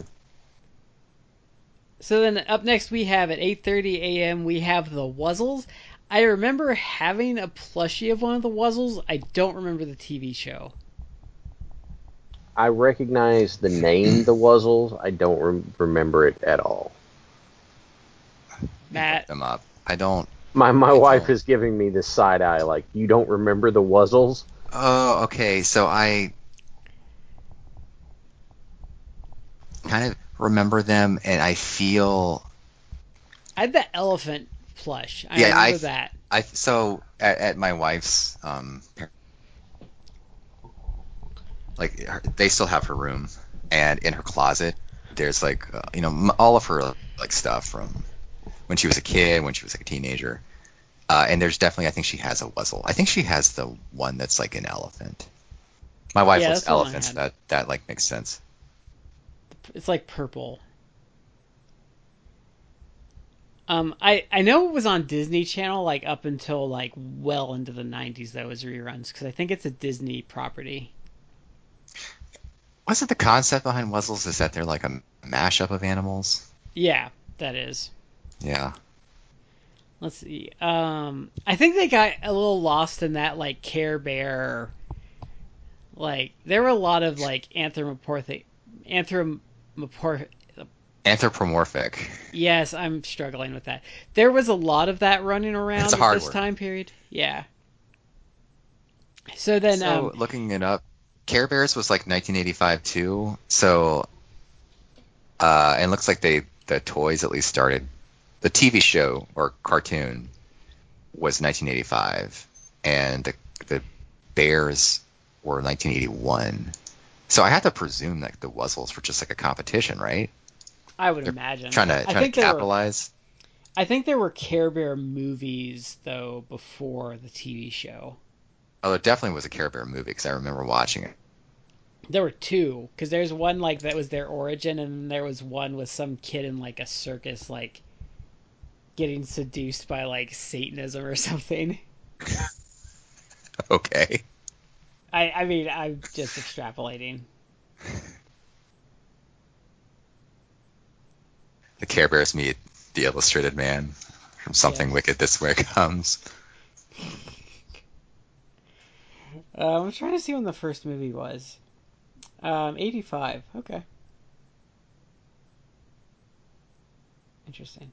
so then up next we have at 8:30 a.m. we have the Wuzzles. I remember having a plushie of one of the Wuzzles. I don't remember the TV show. I recognize the name, the Wuzzles. I don't rem- remember it at all. Matt, them up. I don't. My my I wife don't. is giving me this side eye, like you don't remember the Wuzzles. Oh, okay. So I kind of remember them, and I feel I had the elephant plush. I Yeah, remember I- that. I so at, at my wife's um like her, they still have her room and in her closet there's like uh, you know all of her like stuff from when she was a kid when she was like a teenager uh, and there's definitely I think she has a wuzzle I think she has the one that's like an elephant my wife Yeah, loves that's the one I elephants had. that that like makes sense It's like purple. Um, I I know it was on Disney Channel like up until like well into the '90s. That was reruns because I think it's a Disney property. wasn't the concept behind wuzzles is that they're like a mashup of animals Yeah, that is. yeah Let's see. Um, I think they got a little lost in that like Care Bear. Like there were a lot of like anthropomorphic, anthropomorphic. anthropomorphic Yes, I'm struggling with that. There was a lot of that running around It's at this word. time period. Yeah. So then, so um, looking it up, Care Bears was like 1985 too. So, uh, and it looks like they the toys at least started. The TV show or cartoon was 1985, and the the Bears were 1981. So I have to presume that the Wuzzles were just like a competition, right? I would they're imagine. Trying to I trying think to there were, capitalize. I think there were Care Bear movies though before the TV show. Oh, there definitely was a Care Bear movie because I remember watching it. There were two, because there's one like that was their origin, and there was one with some kid in like a circus, like getting seduced by like Satanism or something. Okay. I, I mean, I'm just extrapolating. The Care Bears meet the Illustrated Man from Something. Wicked This Way Comes. Uh, I'm trying to see when the first movie was. Um, 85. Okay. Interesting.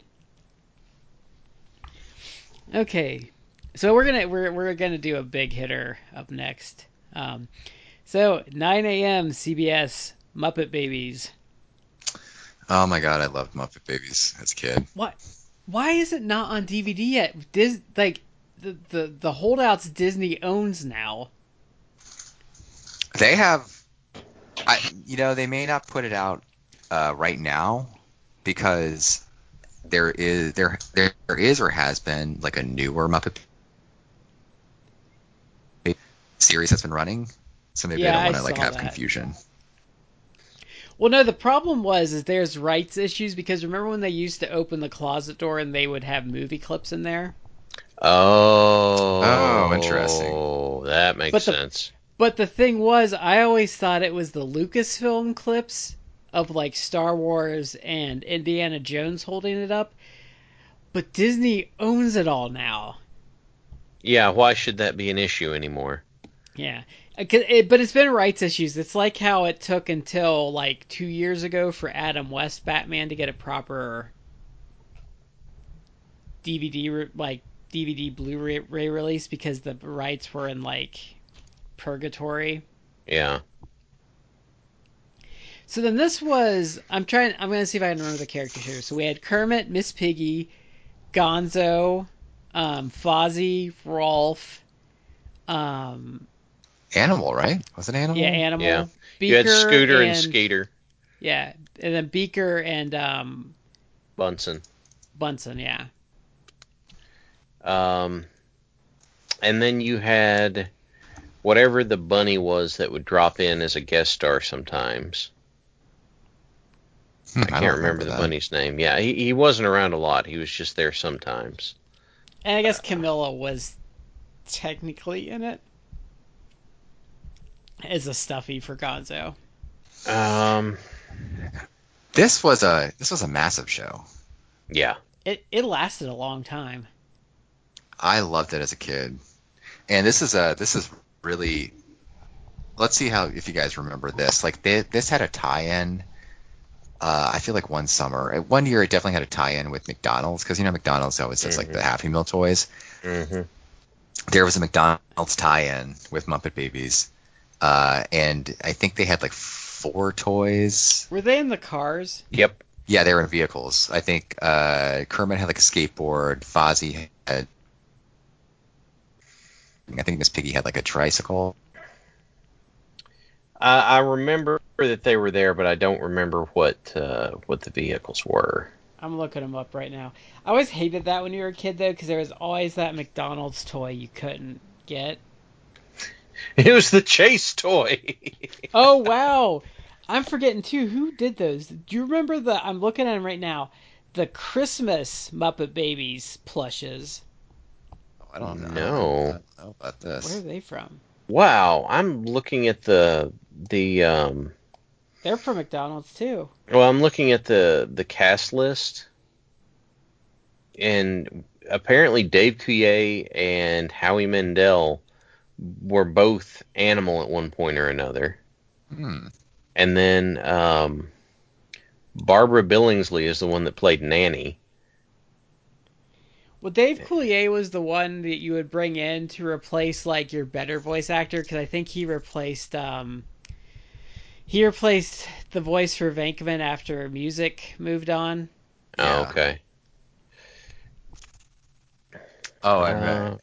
Okay, so we're gonna we're we're gonna do a big hitter up next. Um, so 9 a.m. CBS Muppet Babies. Oh my god, I loved Muppet Babies as a kid. What? Why is it not on DVD yet? Dis like the the the holdouts Disney owns now. They have, I you know, they may not put it out uh, right now because there is there there is or has been like a newer Muppet series that's been running. So maybe Yeah, I I don't want to like saw have that. confusion. Well, no, the problem was is there's rights issues because remember when they used to open the closet door and they would have movie clips in there? Oh. Oh, interesting. Oh, that makes But the- sense. But the thing was, I always thought it was the Lucasfilm clips of like Star Wars and Indiana Jones holding it up. But Disney owns it all now. Yeah, why should that be an issue anymore? Yeah. Uh, It, but it's been rights issues. It's like how it took until like two years ago for Adam West Batman to get a proper DVD like DVD Blu-ray release because the rights were in like purgatory. Yeah. So then this was I'm trying I'm gonna see if I can remember the characters here. So we had Kermit, Miss Piggy, Gonzo, um, Fozzie, Rolf, um, Animal, right? Was it Animal? yeah, Animal, Yeah. Beaker, you had Scooter and, and Skeeter Yeah, and then Beaker and um, Bunsen. Bunsen. Yeah, Um, and then you had whatever the bunny was that would drop in as a guest star sometimes. Hmm, I don't can't remember, the that. bunny's name. Yeah, he, he wasn't around a lot. He was just there sometimes. And I guess Camilla was technically in it as a stuffy for Gonzo. Um, This was a this was a massive show. yeah. It it lasted a long time. I loved it as a kid, and this is a this is really. Let's see how if you guys remember this. Like they, this had a tie-in. Uh, I feel like one summer, uh, one year, it definitely had a tie-in with McDonald's because you know McDonald's always does like the Happy Meal toys. hmm There was a McDonald's tie-in with Muppet Babies, uh, and I think they had like four toys. Were they in the cars? Yep. Yeah, they were in vehicles. I think uh, Kermit had like a skateboard. Fozzie had. I think Miss Piggy had like a tricycle. I, I remember that they were there, but I don't remember what uh, what the vehicles were. I'm looking them up right now. I always hated that when you were a kid though, because there was always that McDonald's toy you couldn't get. It was the chase toy. Oh wow, I'm forgetting too. Who did those? Do you remember the? I'm looking at them right now. The Christmas Muppet Babies plushes. I don't know. No. I don't know about Where are they from? wow, I'm looking at the the um. They're from McDonald's too. Well, I'm looking at the the cast list, and apparently Dave Coulier and Howie Mandel were both animal at one point or another, Hmm. and then um, Barbara Billingsley is the one that played Nanny. Well, Dave Coulier was the one that you would bring in to replace like your better voice actor because I think he replaced um he replaced the voice for Venkman after music moved on. Oh, Yeah. okay. Oh, and uh,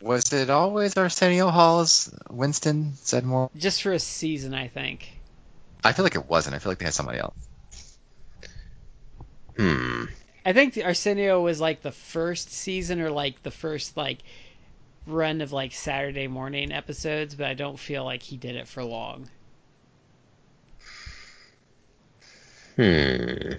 was it always Arsenio Hall's Winston Zeddemore? Just for a season, I think. I feel like it wasn't. I feel like they had somebody else. Hmm. I think the Arsenio was like the first season or like the first like run of like Saturday morning episodes, but I don't feel like he did it for long. Hmm.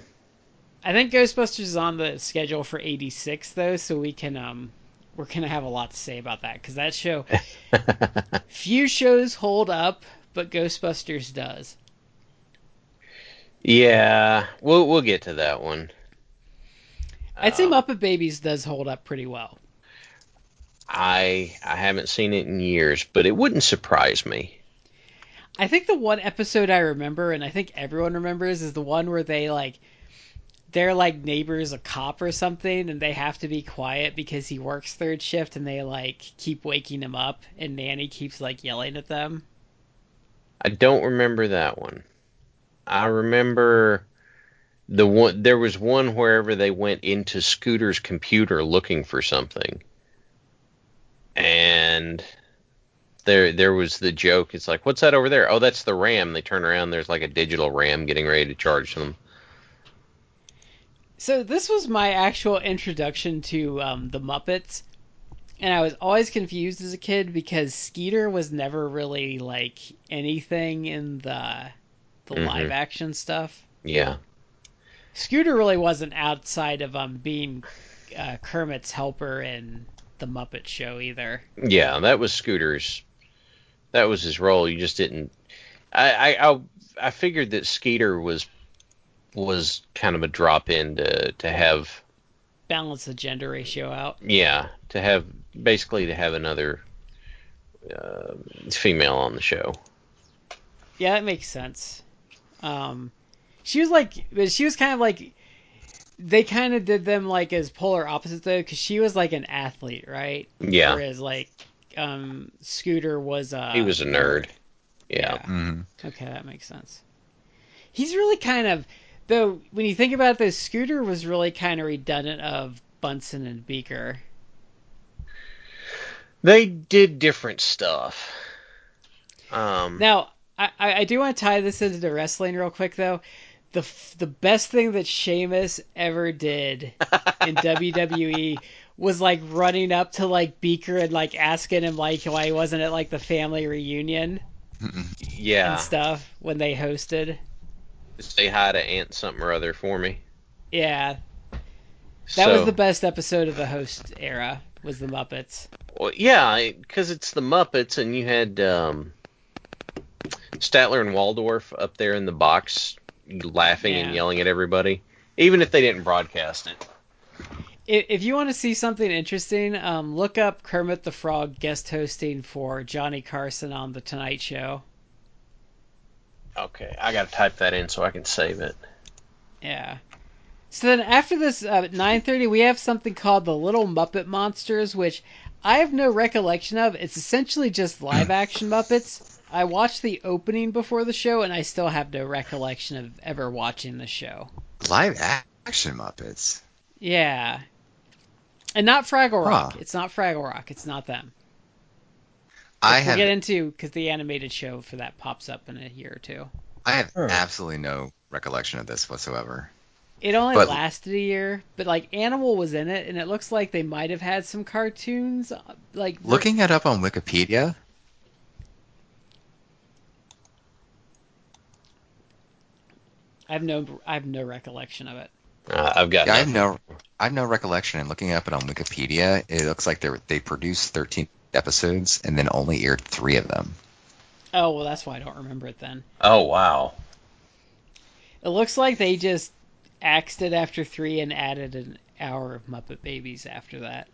I think Ghostbusters is on the schedule for 86 though, so we can um we're going to have a lot to say about that cuz that show few shows hold up, but Ghostbusters does. yeah, we'll we'll get to that one. I'd say Um, Muppet Babies does hold up pretty well. I I haven't seen it in years, but it wouldn't surprise me. I think the one episode I remember, and I think everyone remembers, is the one where they like their like neighbor's a cop or something, and they have to be quiet because he works third shift, and they like keep waking him up, and Nanny keeps like yelling at them. I don't remember that one. I remember the one. There was one wherever they went into Scooter's computer looking for something, and there there was the joke. It's like, what's that over there? Oh, that's the RAM. They turn around. There's like a digital RAM getting ready to charge them. So this was my actual introduction to um, the Muppets, and I was always confused as a kid because Skeeter was never really like anything in the the Mhm. live action stuff. Yeah. Scooter really wasn't outside of um being uh, Kermit's helper in the Muppet Show either. Yeah, that was Scooter's. That was his role. You just didn't. I I I, I figured that Skeeter was was kind of a drop in to to have Balance the gender ratio out. yeah to have basically to have another uh, female on the show. Yeah, that makes sense. Um, she was like, she was kind of like, they kind of did them like as polar opposites though, because she was like an athlete, right? Yeah, Whereas like, um, Scooter was a he was a nerd. Yeah. hmm Okay, that makes sense. He's really kind of, though, when you think about this, Scooter was really kind of redundant of Bunsen and Beaker. They did different stuff. Um, Now, I, I I do want to tie this into the wrestling real quick though. The the best thing that Sheamus ever did in WWE was like running up to like Beaker and like asking him like why he wasn't at like the family reunion Yeah. and stuff when they hosted. Say hi to Aunt something or other for me. Yeah, that so, was the best episode of the host era. Was the Muppets? Well, yeah, because it's the Muppets, and you had um, Statler and Waldorf up there in the box, laughing and yelling at everybody, even if they didn't broadcast it. I- If you want to see something interesting, um, look up Kermit the Frog guest hosting for Johnny Carson on the Tonight Show. Okay, I gotta type that in so I can save it. Yeah. So then after this uh, at 9:30 we have something called the Little Muppet Monsters which I have no recollection of. It's essentially just live action Muppets. I watched the opening before the show and I still have no recollection of ever watching the show. Live action Muppets. Yeah. And not Fraggle Rock. Huh. It's not Fraggle Rock. It's not them. I we'll have get into because the animated show for that pops up in a year or two. I have Huh. absolutely no recollection of this whatsoever. It only But- lasted a year, but like Animal was in it, and it looks like they might have had some cartoons. Like Looking it up on Wikipedia, I have no, I have no recollection of it. Uh, I've got. I have no I have no recollection. And looking up it on Wikipedia, it looks like they they produced 13 episodes and then only aired three of them. Oh well, that's why I don't remember it then. Oh wow. It looks like they just axed it after three and added an hour of Muppet Babies after that.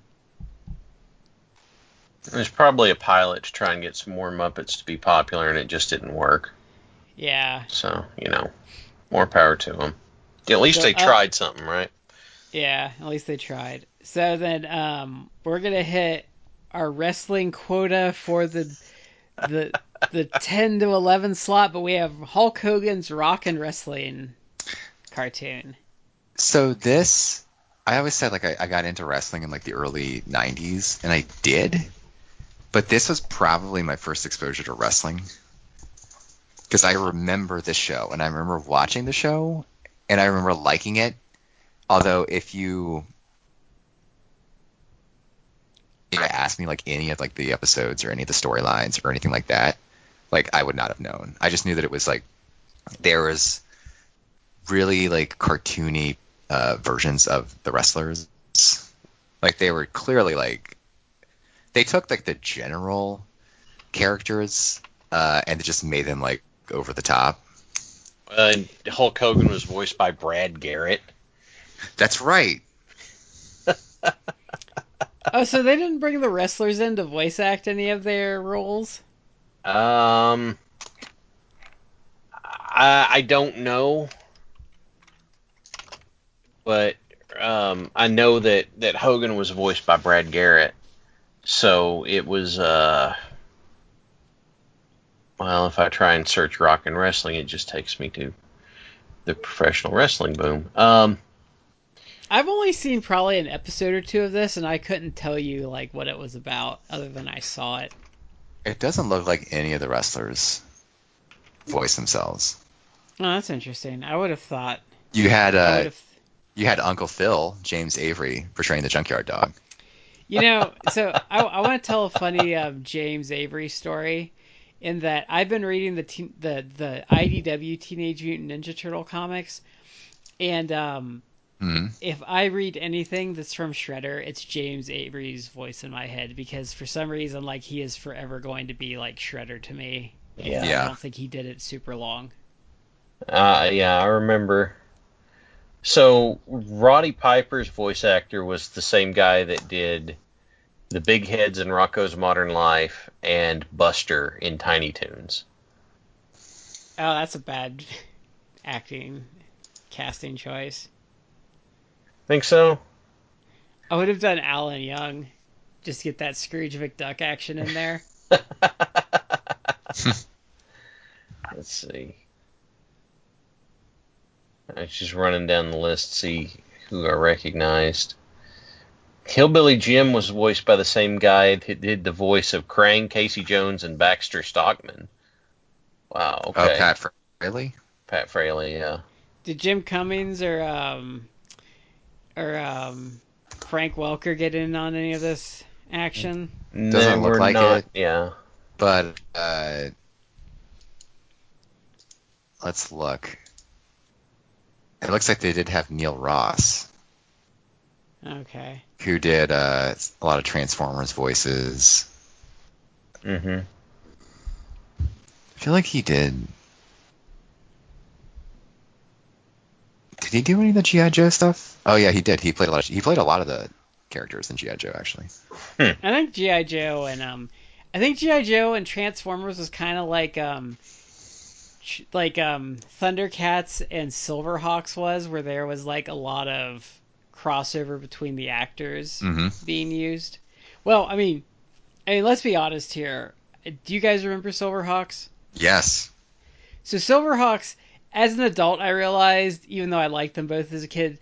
There's probably a pilot to try and get some more Muppets to be popular, and it just didn't work. Yeah, So you know, more power to them. At least So, they uh, tried something, right? yeah. At least they tried. So then, um, we're gonna hit our wrestling quota for the the the 10 to 11 slot, but we have Hulk Hogan's Rock and Wrestling cartoon. So this, I always said like I, I got into wrestling in like the early '90s, and I did, but this was probably my first exposure to wrestling because I remember the show and I remember watching the show and I remember liking it. Although if you if asked me like any of like the episodes or any of the storylines or anything like that, like I would not have known. I just knew that it was like there was really like cartoony uh, versions of the wrestlers. Like they were clearly like they took like the general characters uh, and just made them like over the top. Uh, Hulk Hogan was voiced by Brad Garrett. That's right. Oh, so they didn't bring the wrestlers in to voice act any of their roles? Um, I, I don't know, but um, I know that that Hogan was voiced by Brad Garrett, so it was uh. Well, if I try and search rock and wrestling, it just takes me to the professional wrestling boom. Um, I've only seen probably an episode or two of this, and I couldn't tell you like what it was about, other than I saw it. It doesn't look like any of the wrestlers voice themselves. Oh, that's interesting. I would have thought. You had I uh, you had Uncle Phil, James Avery, portraying the Junkyard Dog. You know, so I, I want to tell a funny um, James Avery story. In that I've been reading the teen, the the IDW Teenage Mutant Ninja Turtle comics, and um, hmm if I read anything that's from Shredder, it's James Avery's voice in my head because for some reason, like he is forever going to be like Shredder to me. yeah, Yeah. I don't think he did it super long. Uh, yeah, I remember. So Roddy Piper's voice actor was the same guy that did the big heads in Rocko's Modern Life and Buster in Tiny Toons. Oh, that's a bad acting casting choice. Think so? I would have done Alan Young, just get that Scrooge McDuck action in there. Let's see. I was just running down the list, see who I recognized. Hillbilly Jim was voiced by the same guy that did the voice of Krang, Casey Jones, and Baxter Stockman. Wow. Okay. Oh, Pat Fraley. Pat Fraley. Yeah. Did Jim Cummings or um or um Frank Welker get in on any of this action? Doesn't look were like not, it. Yeah. But uh, let's look. It looks like they did have Neil Ross, Okay. who did uh, a lot of Transformers voices. Mm-hmm. I feel like he did. Did he do any of the GI Joe stuff? Oh yeah, he did. He played a lot. Of, he played a lot of the characters in GI Joe actually. I think GI Joe and um, I think GI Joe and Transformers was kind of like um, ch- like um, Thundercats and Silverhawks was, where there was like a lot of crossover between the actors hmm being used. Well, I mean, I mean, let's be honest here. Do you guys remember Silverhawks? Yes. So Silverhawks, as an adult, I realized, even though I liked them both as a kid,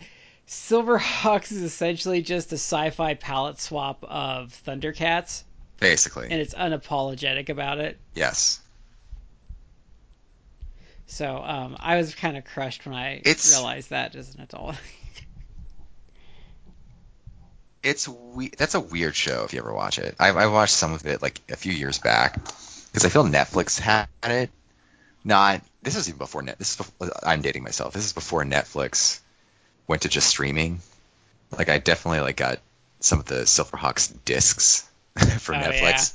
Silverhawks is essentially just a sci-fi palette swap of Thundercats, Basically. and it's unapologetic about it. yes. So um, I was kind of crushed when I It's- realized that as an adult. It's we- that's a weird show if you ever watch it. I, I watched some of it like a few years back because I feel Netflix had it. Not this is even before net. This is before, I'm dating myself. This is before Netflix went to just streaming. Like I definitely like got some of the Silverhawks discs for Oh, Netflix.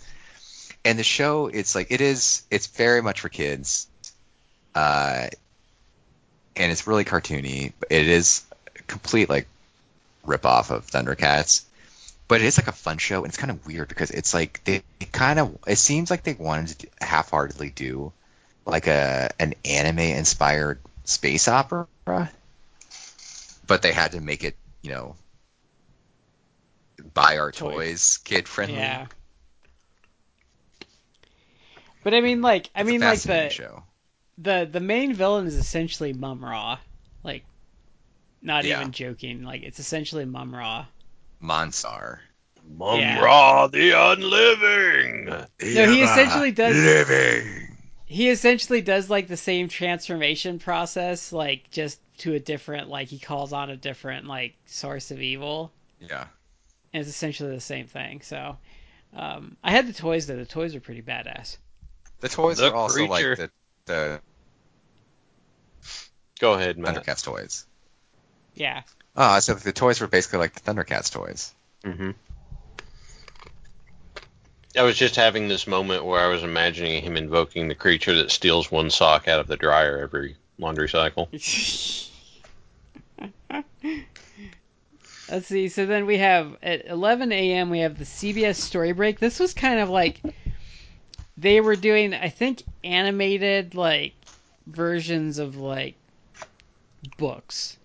And the show, it's like it is. It's very much for kids, uh, and it's really cartoony. But it is complete like rip off of Thundercats. But it is like a fun show, and it's kind of weird because it's like they kind of. It seems like they wanted to half heartedly do like a an anime inspired space opera, but they had to make it, you know, buy our Toy. toys, kid friendly. yeah. But I mean, like, I It's mean, like the show. the the main villain is essentially Mumm-Ra, like, not Yeah. even joking. Like, it's essentially Mumm-Ra. Monsar. Yeah. Mumm-Ra the Unliving. No, he essentially does. living. He essentially does like the same transformation process, like just to a different, like he calls on a different like source of evil, Yeah. and it's essentially the same thing. So, um, I had the toys though. The toys are pretty badass. The toys The are also like the the Go ahead, Matt. Thundercats toys. Yeah. Oh, so the toys were basically like the Thundercats toys. Mm-hmm. I was just having this moment where I was imagining him invoking the creature that steals one sock out of the dryer every laundry cycle. Let's see. So then we have at 11 a.m. we have the CBS Story Break. This was kind of like they were doing, I think, animated like versions of like books,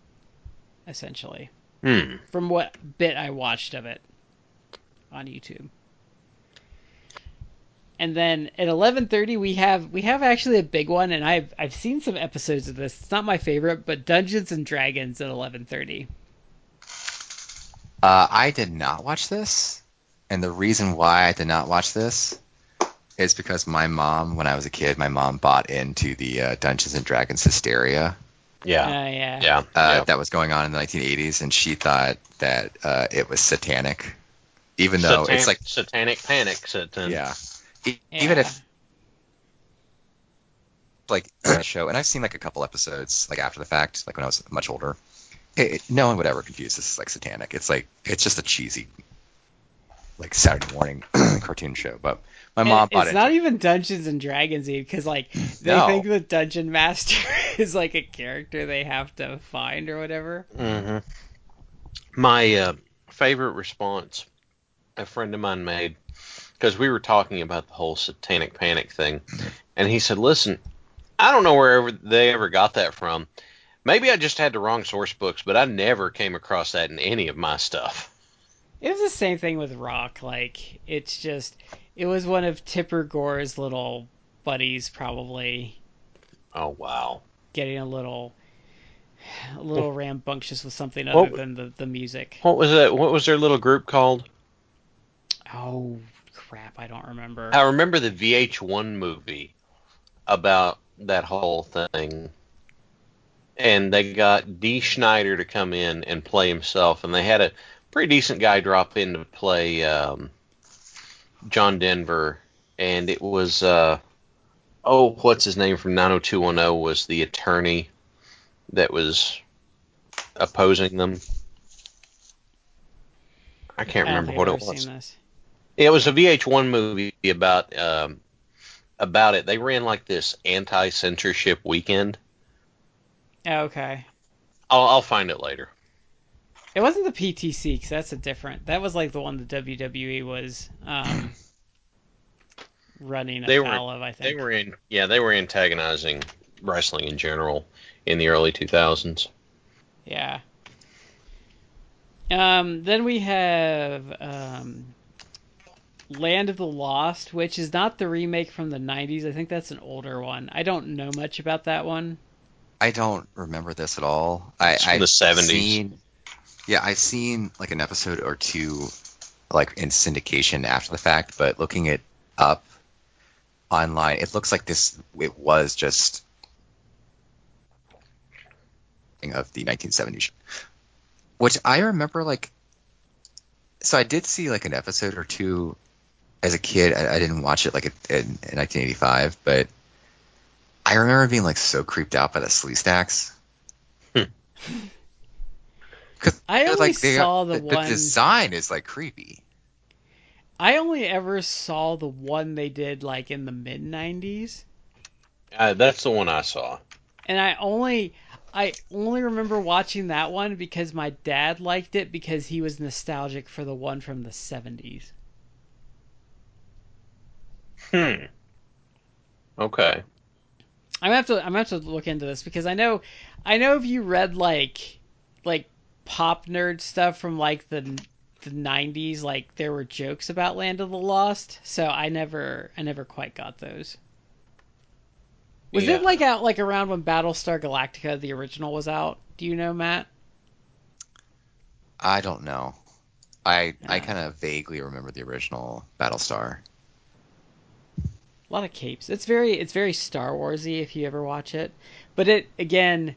essentially, Hmm. from what bit I watched of it on YouTube. And then at 11:30 we have we have actually a big one, and I've I've seen some episodes of this. It's not my favorite, but Dungeons and Dragons at 11:30. Uh, I did not watch this, and the reason why I did not watch this is because my mom, when I was a kid, my mom bought into the uh, Dungeons and Dragons hysteria Yeah. Uh, yeah. yeah. uh, yeah. that was going on in the 1980s, and she thought that uh, it was satanic, even though Satan- it's like satanic panic. Satan. yeah, E- even if like that show, and I've seen like a couple episodes like after the fact, like when I was much older. It, it- no one would ever confuse this as like satanic. It's like it's just a cheesy, like Saturday morning cartoon show. But my And mom bought it's it. not even Dungeons and Dragons because like they No. think the dungeon master is like a character they have to find or whatever. hmm My uh, favorite response a friend of mine made because we were talking about the whole satanic panic thing, and he said, "Listen, I don't know wherever they ever got that from. Maybe I just had the wrong source books, but I never came across that in any of my stuff." It was the same thing with Rock. Like it's just it was one of Tipper Gore's little buddies probably Oh wow! getting a little a little rambunctious with something What- other than the, the music. What was that? What was their little group called? Oh crap, I don't remember. I remember the VH1 movie about that whole thing. And they got Dee Snider to come in and play himself, and they had a pretty decent guy drop in to play um, John Denver, and it was uh, oh, what's his name from 90210 was the attorney that was opposing them. I can't I remember what it was. It was a VH1 movie about um, about it. They ran like this anti censorship weekend. Oh, okay. I'll, I'll find it later. It wasn't the PTC because that's a different. That was like the one the WWE was um, running They were- afoul of. I think They were in yeah they were antagonizing wrestling in general in the early 2000s. Yeah. Um, then we have um, Land of the Lost, which is not the remake from the 90s. I think that's an older one. I don't know much about that one. I don't remember this at all. I, It's from I've the 70s. Seen, yeah, I've seen like an episode or two, like in syndication after the fact. But looking it up online, it looks like this. It was just of the 1970s, which I remember. Like, so I did see like an episode or two as a kid. I, I didn't watch it like in, in 1985, but I remember being like so creeped out by the Sleestaks. Hmm. Cause I only like, they saw are- the the, one. design is like creepy. I only ever saw the one they did like in the mid 90s. Uh, that's the one I saw. and I only I only remember watching that one because my dad liked it because he was nostalgic for the one from the 70s. Hmm. Okay. I'm gonna have to I'm gonna have to look into this because I know I know if you read like like pop nerd stuff from like the the 90s like there were jokes about Land of the Lost so I never I never quite got those. Was Yeah. it like out like around when Battlestar Galactica the original was out? Do you know Matt? I don't know. I I kind of vaguely remember the original Battlestar. A lot of capes. It's very it's very Star Warsy if you ever watch it. But it again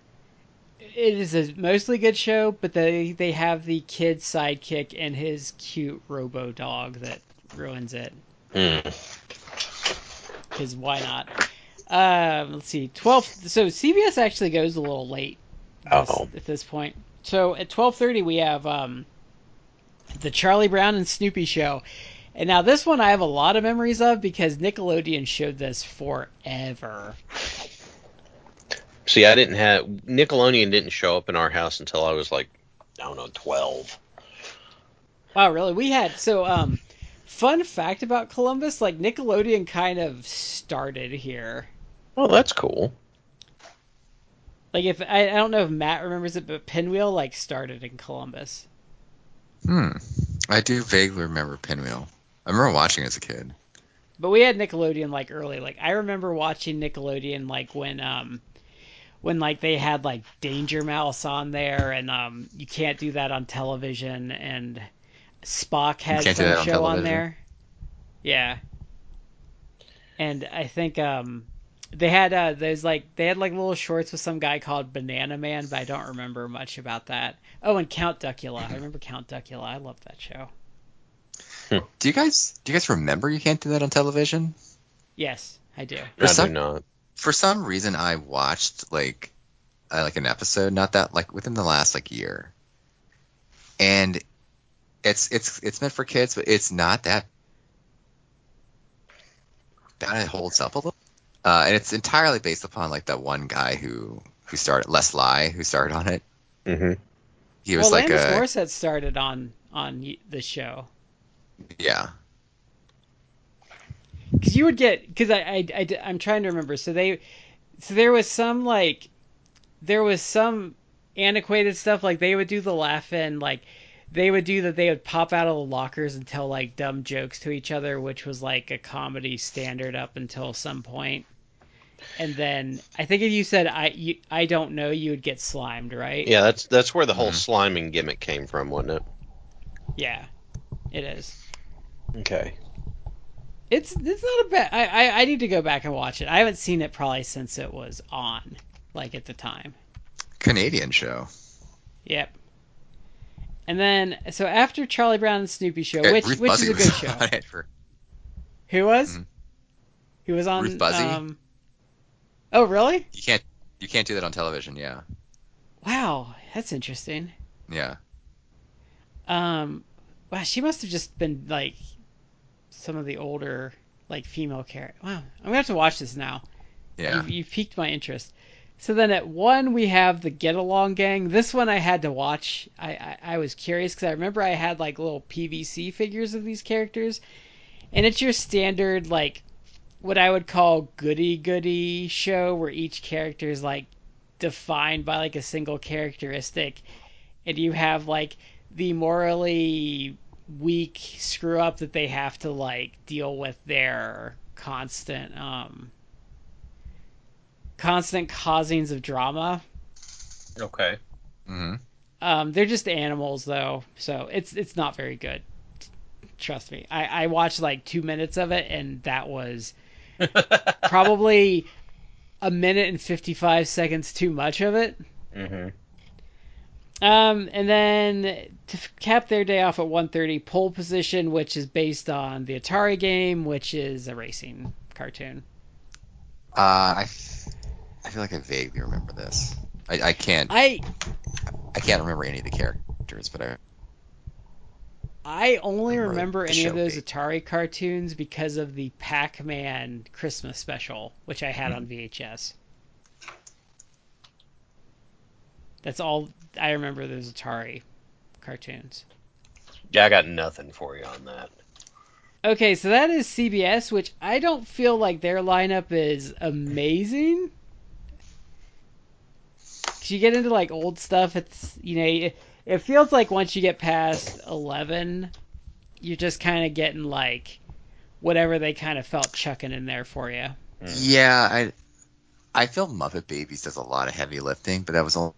it is a mostly good show, but they they have the kid sidekick and his cute robo dog that ruins it. Hmm. Cuz why not? Um, let's see. 12 so CBS actually goes a little late this, at this point. So at 12:30 we have um the Charlie Brown and Snoopy show. And now this one I have a lot of memories of because Nickelodeon showed this forever. See, I didn't have Nickelodeon didn't show up in our house until I was like, I don't know, 12. Wow, really? We had so um fun fact about Columbus, like Nickelodeon kind of started here. Oh, that's cool. Like if I, I don't know if Matt remembers it, but Pinwheel like started in Columbus. Hmm. I do vaguely remember Pinwheel. I remember watching as a kid. But we had Nickelodeon like early. Like I remember watching Nickelodeon like when um when like they had like Danger Mouse on there and um you can't do that on television and Spock had some on show on there. Yeah. And I think um they had uh those like they had like little shorts with some guy called Bananaman, but I don't remember much about that. Oh, and Count Duckula. I remember Count Duckula. I loved that show. Do you guys do you guys remember you can't do that on television? Yes, I do. I some- do not. For some reason, I watched like uh, like an episode, not that like within the last like year, and it's it's it's meant for kids, but it's not that. That it holds up a little, uh, and it's entirely based upon like that one guy who who started Les Lye, who started on it. Mm-hmm. He was well, like Alanis Morissette started on on the show yeah. Because you would get because I, I, I am trying to remember. So they so there was some like there was some antiquated stuff like they would do the laughing like they would do that they would pop out of the lockers and tell like dumb jokes to each other which was like a comedy standard up until some point and then i think if you said i you, i don't know you would get slimed right Yeah, that's that's where the whole Mhm. sliming gimmick came from, wasn't it? yeah it is Okay. It's it's not a bad. I, I I need to go back and watch it. I haven't seen it probably since it was on, like at the time. Canadian show. Yep. And then, so after Charlie Brown and Snoopy show, Yeah, which Ruth which Buzzi is a good show. for- Who was? Mhm. Who was on? Ruth Buzzi? Um... Oh, really? you can't you can't do that on television. Yeah, Wow, that's interesting. yeah. Um, wow, she must have just been like some of the older like female characters. Wow, I'm gonna have to watch this now. Yeah. You've, you've piqued my interest. So then at one we have the Get Along Gang. This one I had to watch. I I, I was curious because I remember I had like little PVC figures of these characters, and it's your standard like what I would call goody goody show where each character is like defined by like a single characteristic, and you have like the morally weak screw up that they have to like deal with their constant um constant causings of drama. Okay. hmm Um, they're just animals though, so it's it's not very good. Trust me. I, I watched like two minutes of it and that was probably a minute and fifty five seconds too much of it. hmm Um, and then to cap their day off at 1:30, pole position, which is based on the Atari game, which is a racing cartoon. Uh, I, f- I feel like I vaguely remember this. I, I can't I I can't remember any of the characters, but I I only Remember remember any of those. Atari cartoons because of the Pac-Man Christmas special, which I Hmm. had on VHS. That's all I remember those Atari cartoons. Yeah, I got nothing for you on that. Okay, so that is CBS, which I don't feel like their lineup is amazing. 'Cause you get into like old stuff, it's you know, it, it feels like once you get past eleven, you're just kind of getting like whatever they kind of felt chucking in there for you. Hmm. yeah I I feel Muppet Babies does a lot of heavy lifting, but that was all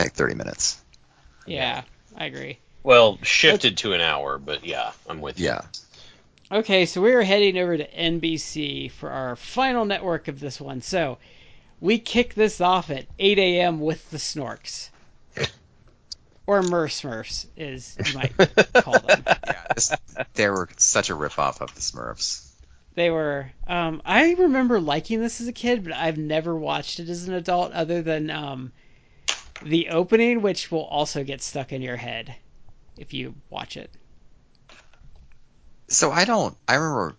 like 30 minutes. Yeah, I agree. Well, shifted to an hour, but yeah, I'm with you. Yeah. Okay, so we are heading over to NBC for our final network of this one. So we kick this off at 8 a.m. with the Snorks. Or Merce Smurfs, is you might call them. Yeah, this, they were such a ripoff of the Smurfs. They were. Um, I remember liking this as a kid, but I've never watched it as an adult, other than um, the opening, which will also get stuck in your head if you watch it. So I don't. I remember.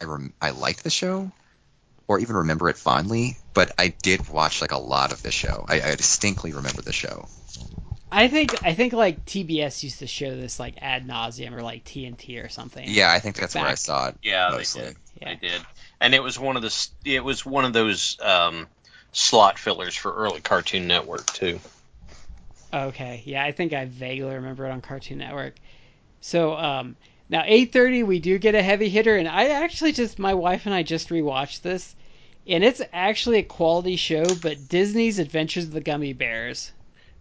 I rem, I liked the show, or even remember it fondly. But I did watch like a lot of the show. I, I distinctly remember the show. I think I think like TBS used to show this like ad nauseum or like TNT or something. Yeah, I think that's where I saw it Yeah, mostly. they did. Yeah. They did. And it was one of the it was one of those um, slot fillers for early Cartoon Network too. Okay, yeah, I think I vaguely remember it on Cartoon Network. So um, now 8:30, we do get a heavy hitter, and I actually just my wife and I just rewatched this, and it's actually a quality show. But Disney's Adventures of the Gummy Bears.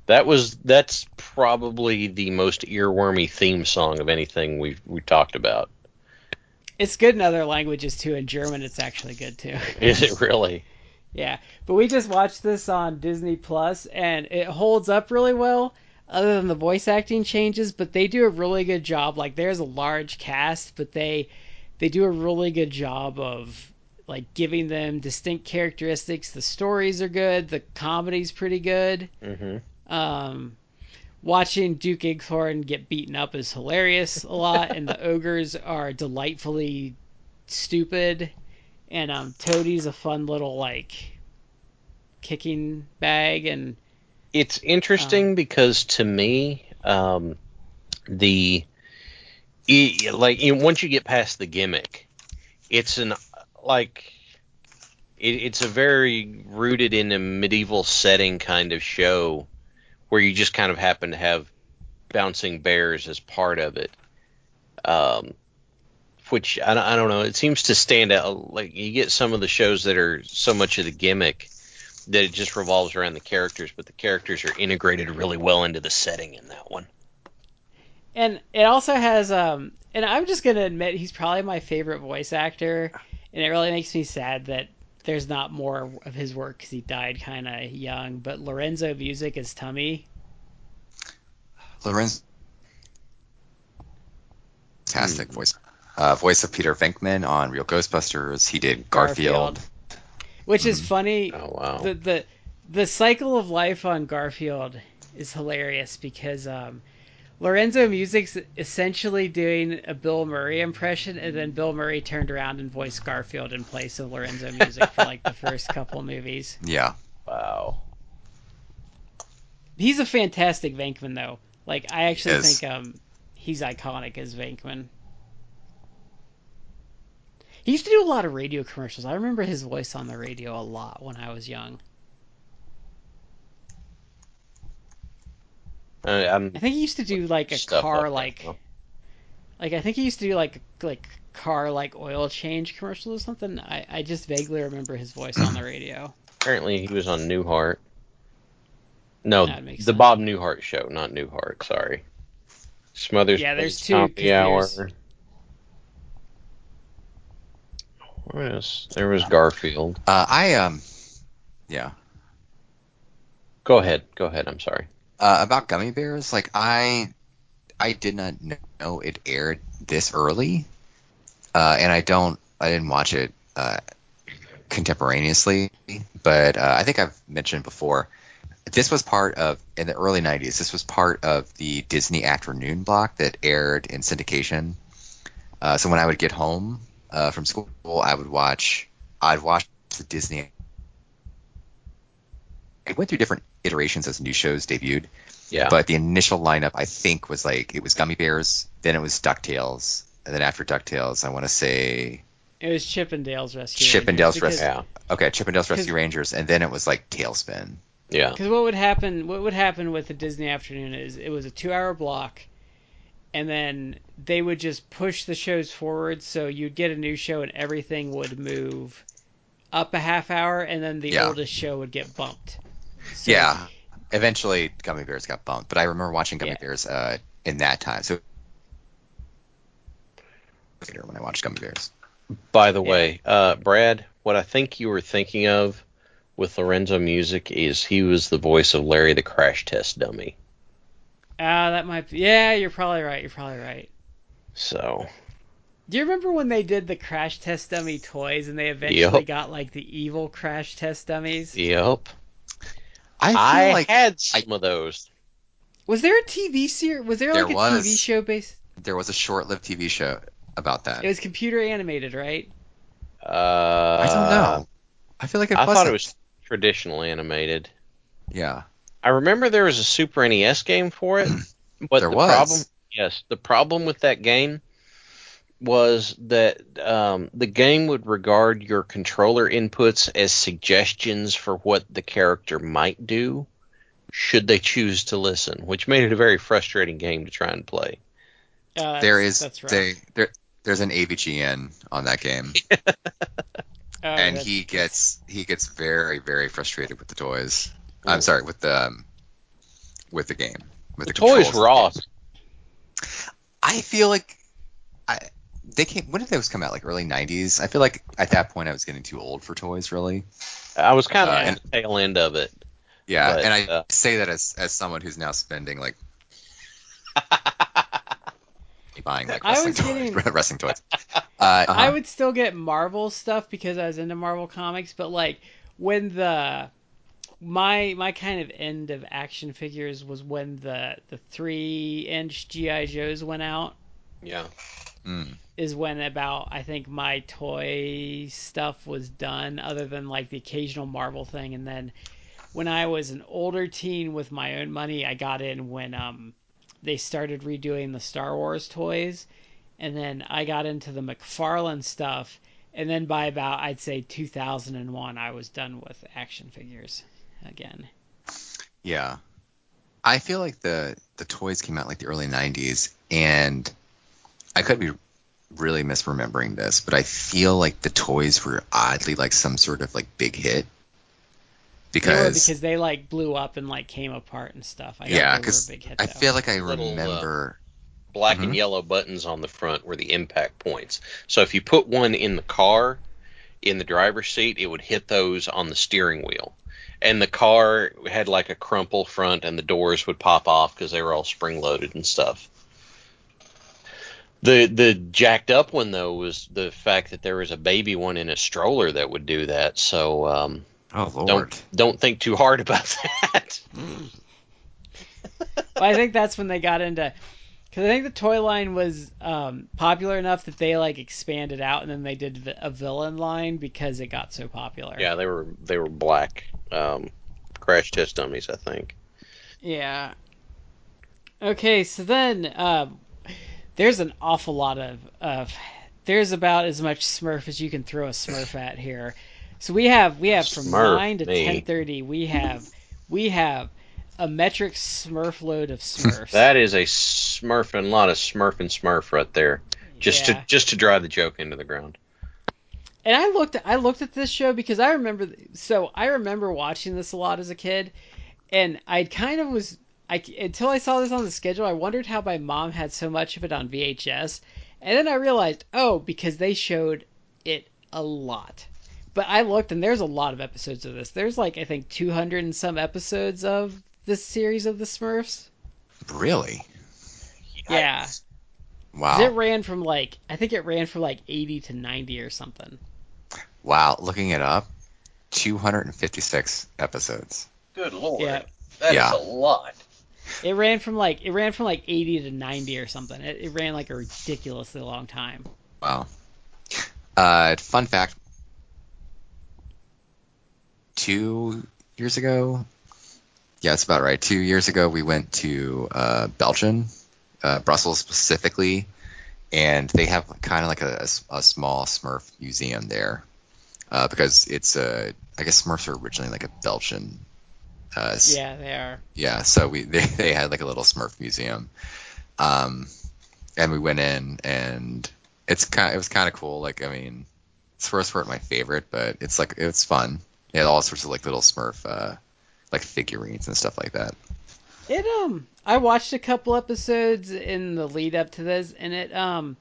That was that's probably the most earwormy theme song of anything we've we talked about. It's good in other languages too. In German, it's actually good too. Is it really? Yeah, but we just watched this on Disney Plus, and it holds up really well. Other than the voice acting changes, but they do a really good job. Like there's a large cast, but they they do a really good job of like giving them distinct characteristics. The stories are good. The comedy's pretty good. Mm-hmm. Um, watching Duke Igthorn get beaten up is hilarious a lot, and the ogres are delightfully stupid. And um, Toadie's a fun little like kicking bag, and It's interesting because to me, um, the e- like once you get past the gimmick, it's an like it, it's a very rooted in a medieval setting kind of show where you just kind of happen to have bouncing bears as part of it. Um, which I, don't- I don't know. It seems to stand out. Like you get some of the shows that are so much of the gimmick that it just revolves around the characters, but the characters are integrated really well into the setting in that one. and it also has um, and I'm just gonna admit he's probably my favorite voice actor, and it really makes me sad that there's not more of his work because he died kind of young. But Lorenzo Music is Tummi. Lorenzo fantastic voice. Uh, voice of Peter Venkman on Real Ghostbusters. He did Garfield. Which is funny. Oh wow. The the the cycle of life on Garfield is hilarious because um, Lorenzo Music's essentially doing a Bill Murray impression, and then Bill Murray turned around and voiced Garfield in place of Lorenzo Music for like the first couple movies. Yeah. wow. He's a fantastic Venkman though. Like I actually think um he's iconic as Venkman. He used to do a lot of radio commercials. I remember his voice on the radio a lot when I was young. I, I'm I think he used to do like a car like like like I think he used to do like like car like oil change commercials or something. I I just vaguely remember his voice on the radio. Apparently, he was on Newhart. No, the sense. Bob Newhart show, not Newhart. Sorry. Smothers. Yeah, there's two, Hour. there's- What else? There was Garfield. Uh, I um, yeah. Go ahead. Go ahead. I'm sorry. Uh, about gummy bears, like I, I did not know it aired this early, uh, and I don't, I didn't watch it uh, contemporaneously. But uh, I think I've mentioned before, this was part of in the early '90s. This was part of the Disney afternoon block that aired in syndication. Uh, so when I would get home uh, from school, I would watch, I'd watch the Disney. It went through different iterations as new shows debuted. Yeah. But the initial lineup, I think, was like it was Gummy Bears, then it was Ducktales, and then after Ducktales, I want to say It was Chippendales Rescue. Chippendales Rangers, because- Rescue. yeah. okay, Chippendales Rescue Rangers, and then it was like TaleSpin. Yeah. Because what would happen? What would happen with the Disney afternoon is it was a two-hour block, and then they would just push the shows forward. So you'd get a new show, and everything would move up a half hour, and then the Yeah. oldest show would get bumped. So, yeah. Eventually, Gummy Bears got bumped, but I remember watching Gummy Yeah. Bears uh, in that time. So later when I watched Gummy Bears. By the way, uh, Brad, what I think you were thinking of with Lorenzo Music is he was the voice of Larry the Crash Test Dummy. Ah, that might. Be, yeah, you're probably right. You're probably right. So Do you remember when they did the crash test dummy toys, and they eventually Yep. got like the evil crash test dummies? Yep. I feel I, like had some of those. Was there a TV series? Was there There like a was. TV show based? there was a short-lived TV show about that. It was computer animated, right? Uh, I don't know. I feel like it I wasn't. thought it was traditional animated. Yeah. I remember there was a Super NES game for it, but There the was. problem, yes, the problem with that game was that um, the game would regard your controller inputs as suggestions for what the character might do, should they choose to listen, which made it a very frustrating game to try and play. Uh, there that's- is That's right. they, there there's an AVGN on that game, Oh, and that's- he gets he gets very very frustrated with the toys. Ooh. I'm sorry with the um, with the game with The the, toys controls. were awesome. I feel like I they came. When did those come out? Like early '90s. I feel like at that point I was getting too old for toys. Really. I was kind of Uh, at the tail end of it. Yeah, But, and I uh, say that as as someone who's now spending like buying like wrestling, getting- toys, wrestling toys. Uh, I would still get Marvel stuff because I was into Marvel comics, but like when the my my kind of end of action figures was when the the three inch GI Joes went out. Yeah. mm, Is when about I think my toy stuff was done, other than like the occasional Marvel thing, and then when I was an older teen with my own money, I got in when um they started redoing the Star Wars toys, and then I got into the McFarlane stuff, and then by about I'd say 2001, I was done with action figures again. Yeah. I feel like the the toys came out like the early 90s and I could be really misremembering this, but I feel like the toys were oddly like some sort of like big hit They were because, because they like blew up and like came apart and stuff. I yeah, because because big hit, I feel like I Little, uh, remember black Mhm. and yellow buttons on the front were the impact points. So if you put one in the car, in the driver's seat, it would hit those on the steering wheel. And the car had like a crumple front, and the doors would pop off because they were all spring loaded and stuff. The the jacked up one though was the fact that there was a baby one in a stroller that would do that. So um, Oh lord. don't don't think too hard about that. But I think that's when they got into because I think the toy line was um, popular enough that they like expanded out and then they did a villain line because it got so popular. yeah, they were they were black um, crash test dummies, I think. Yeah. Okay, so then um, there's an awful lot of, of there's about as much Smurf as you can throw a Smurf at here. So we have we have from Smurf nine to ten thirty we have we have a metric Smurf load of Smurfs. That is a Smurf and a lot of Smurf and Smurf right there, just Yeah. to just to drive the joke into the ground. And I looked at I looked at this show because I remember so I remember watching this a lot as a kid, and I kind of was I until I saw this on the schedule I wondered how my mom had so much of it on VHS, and then I realized oh because they showed it a lot. But I looked and there's a lot of episodes of this. There's like I think 200 and some episodes of this series of the Smurfs. Really? Yeah. Wow. It ran from like I think it ran from like 80 to 90 or something. Wow. Looking it up, 256 episodes. Good lord, Yeah. that is Yeah. a lot. It ran from like it ran from like 80 to 90 or something. It, it ran like a ridiculously long time. Wow. Uh, fun fact. Two years ago, yeah, that's about right. Two years ago, we went to uh, Belgium, uh, Brussels specifically, and they have kind of like a small Smurf museum there, uh, because it's a I guess Smurfs are originally like a Belgian. Uh, Yeah, they are. yeah so we they, they had like a little smurf museum um and we went in and it's kind it was kind of cool like i mean smurfs weren't my favorite but it's like it's fun it had all sorts of like little smurf uh like figurines and stuff like that. It um I watched a couple episodes in the lead up to this and it um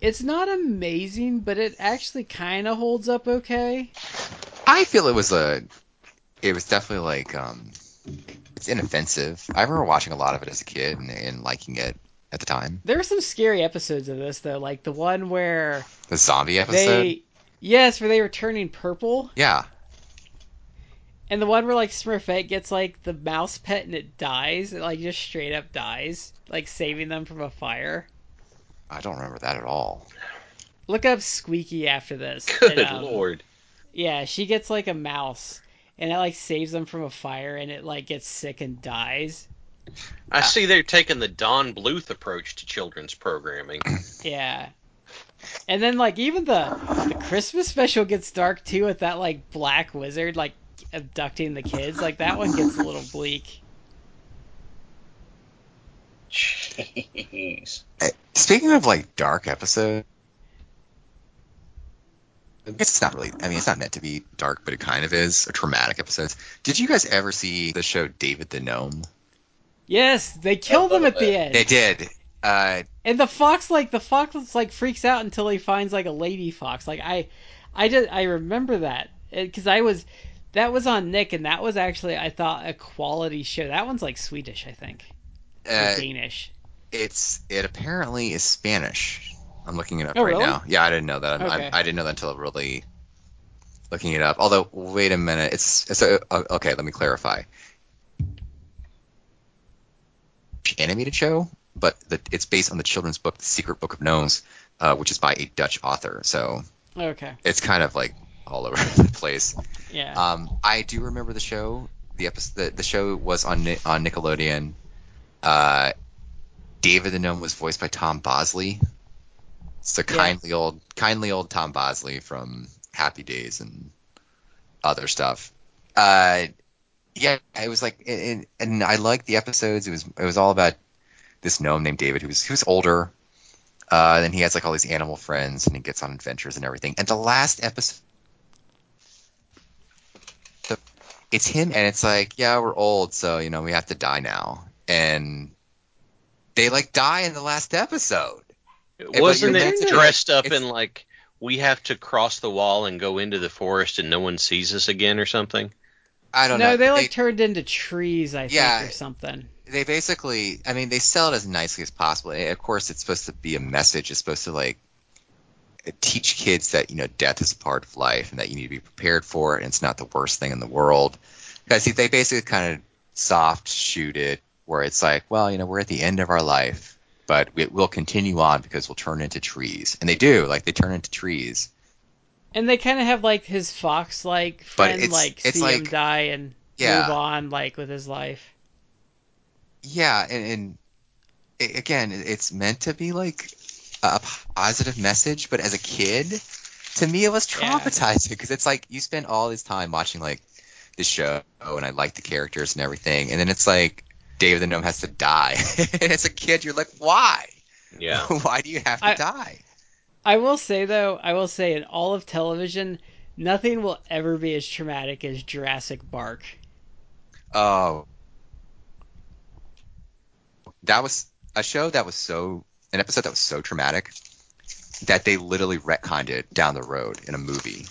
it's not amazing, but it actually kind of holds up okay. i feel it was a it was definitely like um it's inoffensive. I remember watching a lot of it as a kid and, and liking it at the time. There were some scary episodes of this though, like the one where the zombie episode? they yes, where they were turning purple, yeah and the one where like Smurfette gets like the mouse pet and it dies, it like just straight up dies, like saving them from a fire. i don't remember that at all Look up Squeaky after this. Good and, um, lord. Yeah, she gets like a mouse, and it like saves them from a fire, and it like gets sick and dies. I see they're taking the Don Bluth approach to children's programming. Yeah. And then like even the the Christmas special gets dark too with that like black wizard like abducting the kids. Like that one gets a little bleak. Jeez. Uh, Speaking of like dark episode, it's not really. I mean, it's not meant to be dark, but it kind of is. A traumatic episodes. Did you guys ever see the show David the Gnome? Yes, they killed him at the end. They did. Uh, And the fox like the fox like freaks out until he finds like a lady fox. Like I I just I remember that cuz I was that was on Nick and that was actually I thought a quality show. That one's like Swedish, I think. Or uh, Danish. it's it apparently is Spanish. I'm looking it up Oh, right really? now. Yeah, I didn't know that. Okay. I, I didn't know that until really looking it up. Although, wait a minute. It's it's a, okay. Let me clarify. Animated show, but the, it's based on the children's book, The Secret Book of Gnomes, uh, which is by a Dutch author. So Okay. it's kind of like all over the place. Yeah. Um, I do remember the show. The episode, the, the show was on Ni- on Nickelodeon. Uh, David the Gnome was voiced by Tom Bosley. It's the Yeah. kindly old, kindly old Tom Bosley from Happy Days and other stuff. Uh, yeah, it was like, and, and I liked the episodes. It was it was all about this gnome named David who was who was older. Uh, then he has like all these animal friends, and he gets on adventures and everything. And the last episode it's him and it's like yeah we're old so you know we have to die now and they like die in the last episode but Wasn't it meant to- dressed up it's- in like we have to cross the wall and go into the forest and no one sees us again or something? I don't no, know. No, they like turned into trees, I Yeah. think, or something. they basically i mean they sell it as nicely as possible of course it's supposed to be a message it's supposed to like teach kids that you know death is a part of life and that you need to be prepared for it and it's not the worst thing in the world because they basically kind of soft shoot it where it's like well you know we're at the end of our life but we, will continue on because we'll turn into trees and they do like they turn into trees And they kind of have like his fox like friend it's- like it's see him die and Yeah. move on like with his life. Yeah, and, and again, it's meant to be like a positive message, but as a kid, to me, it was traumatizing because it's like you spend all this time watching like this show, and I like the characters and everything, and then it's like David the Gnome has to die, and as a kid, you're like, why? Yeah. why do you have to I- die? I will say though, I will say in all of television, nothing will ever be as traumatic as Jurassic Bark. Oh, that was a show that was so an episode that was so traumatic that they literally retconned it down the road in a movie.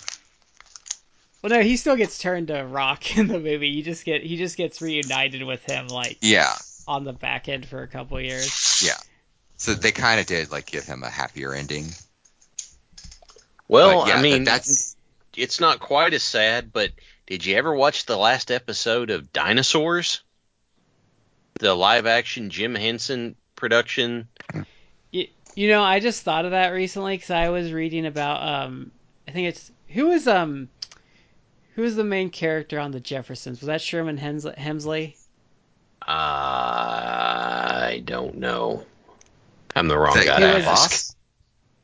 Well, no, he still gets turned to rock in the movie. You just get he just gets reunited with him like Yeah, on the back end for a couple years. yeah. So they kind of did like give him a happier ending. Well, yeah, I mean, that's it's not quite as sad, but did you ever watch the last episode of Dinosaurs? The live action Jim Henson production? You, you know, I just thought of that recently because I was reading about um, I think it's who was um, who was the main character on the Jeffersons? Was that Sherman Hens- Hemsley? I don't know. I'm the wrong Is guy. Who to the ask. boss.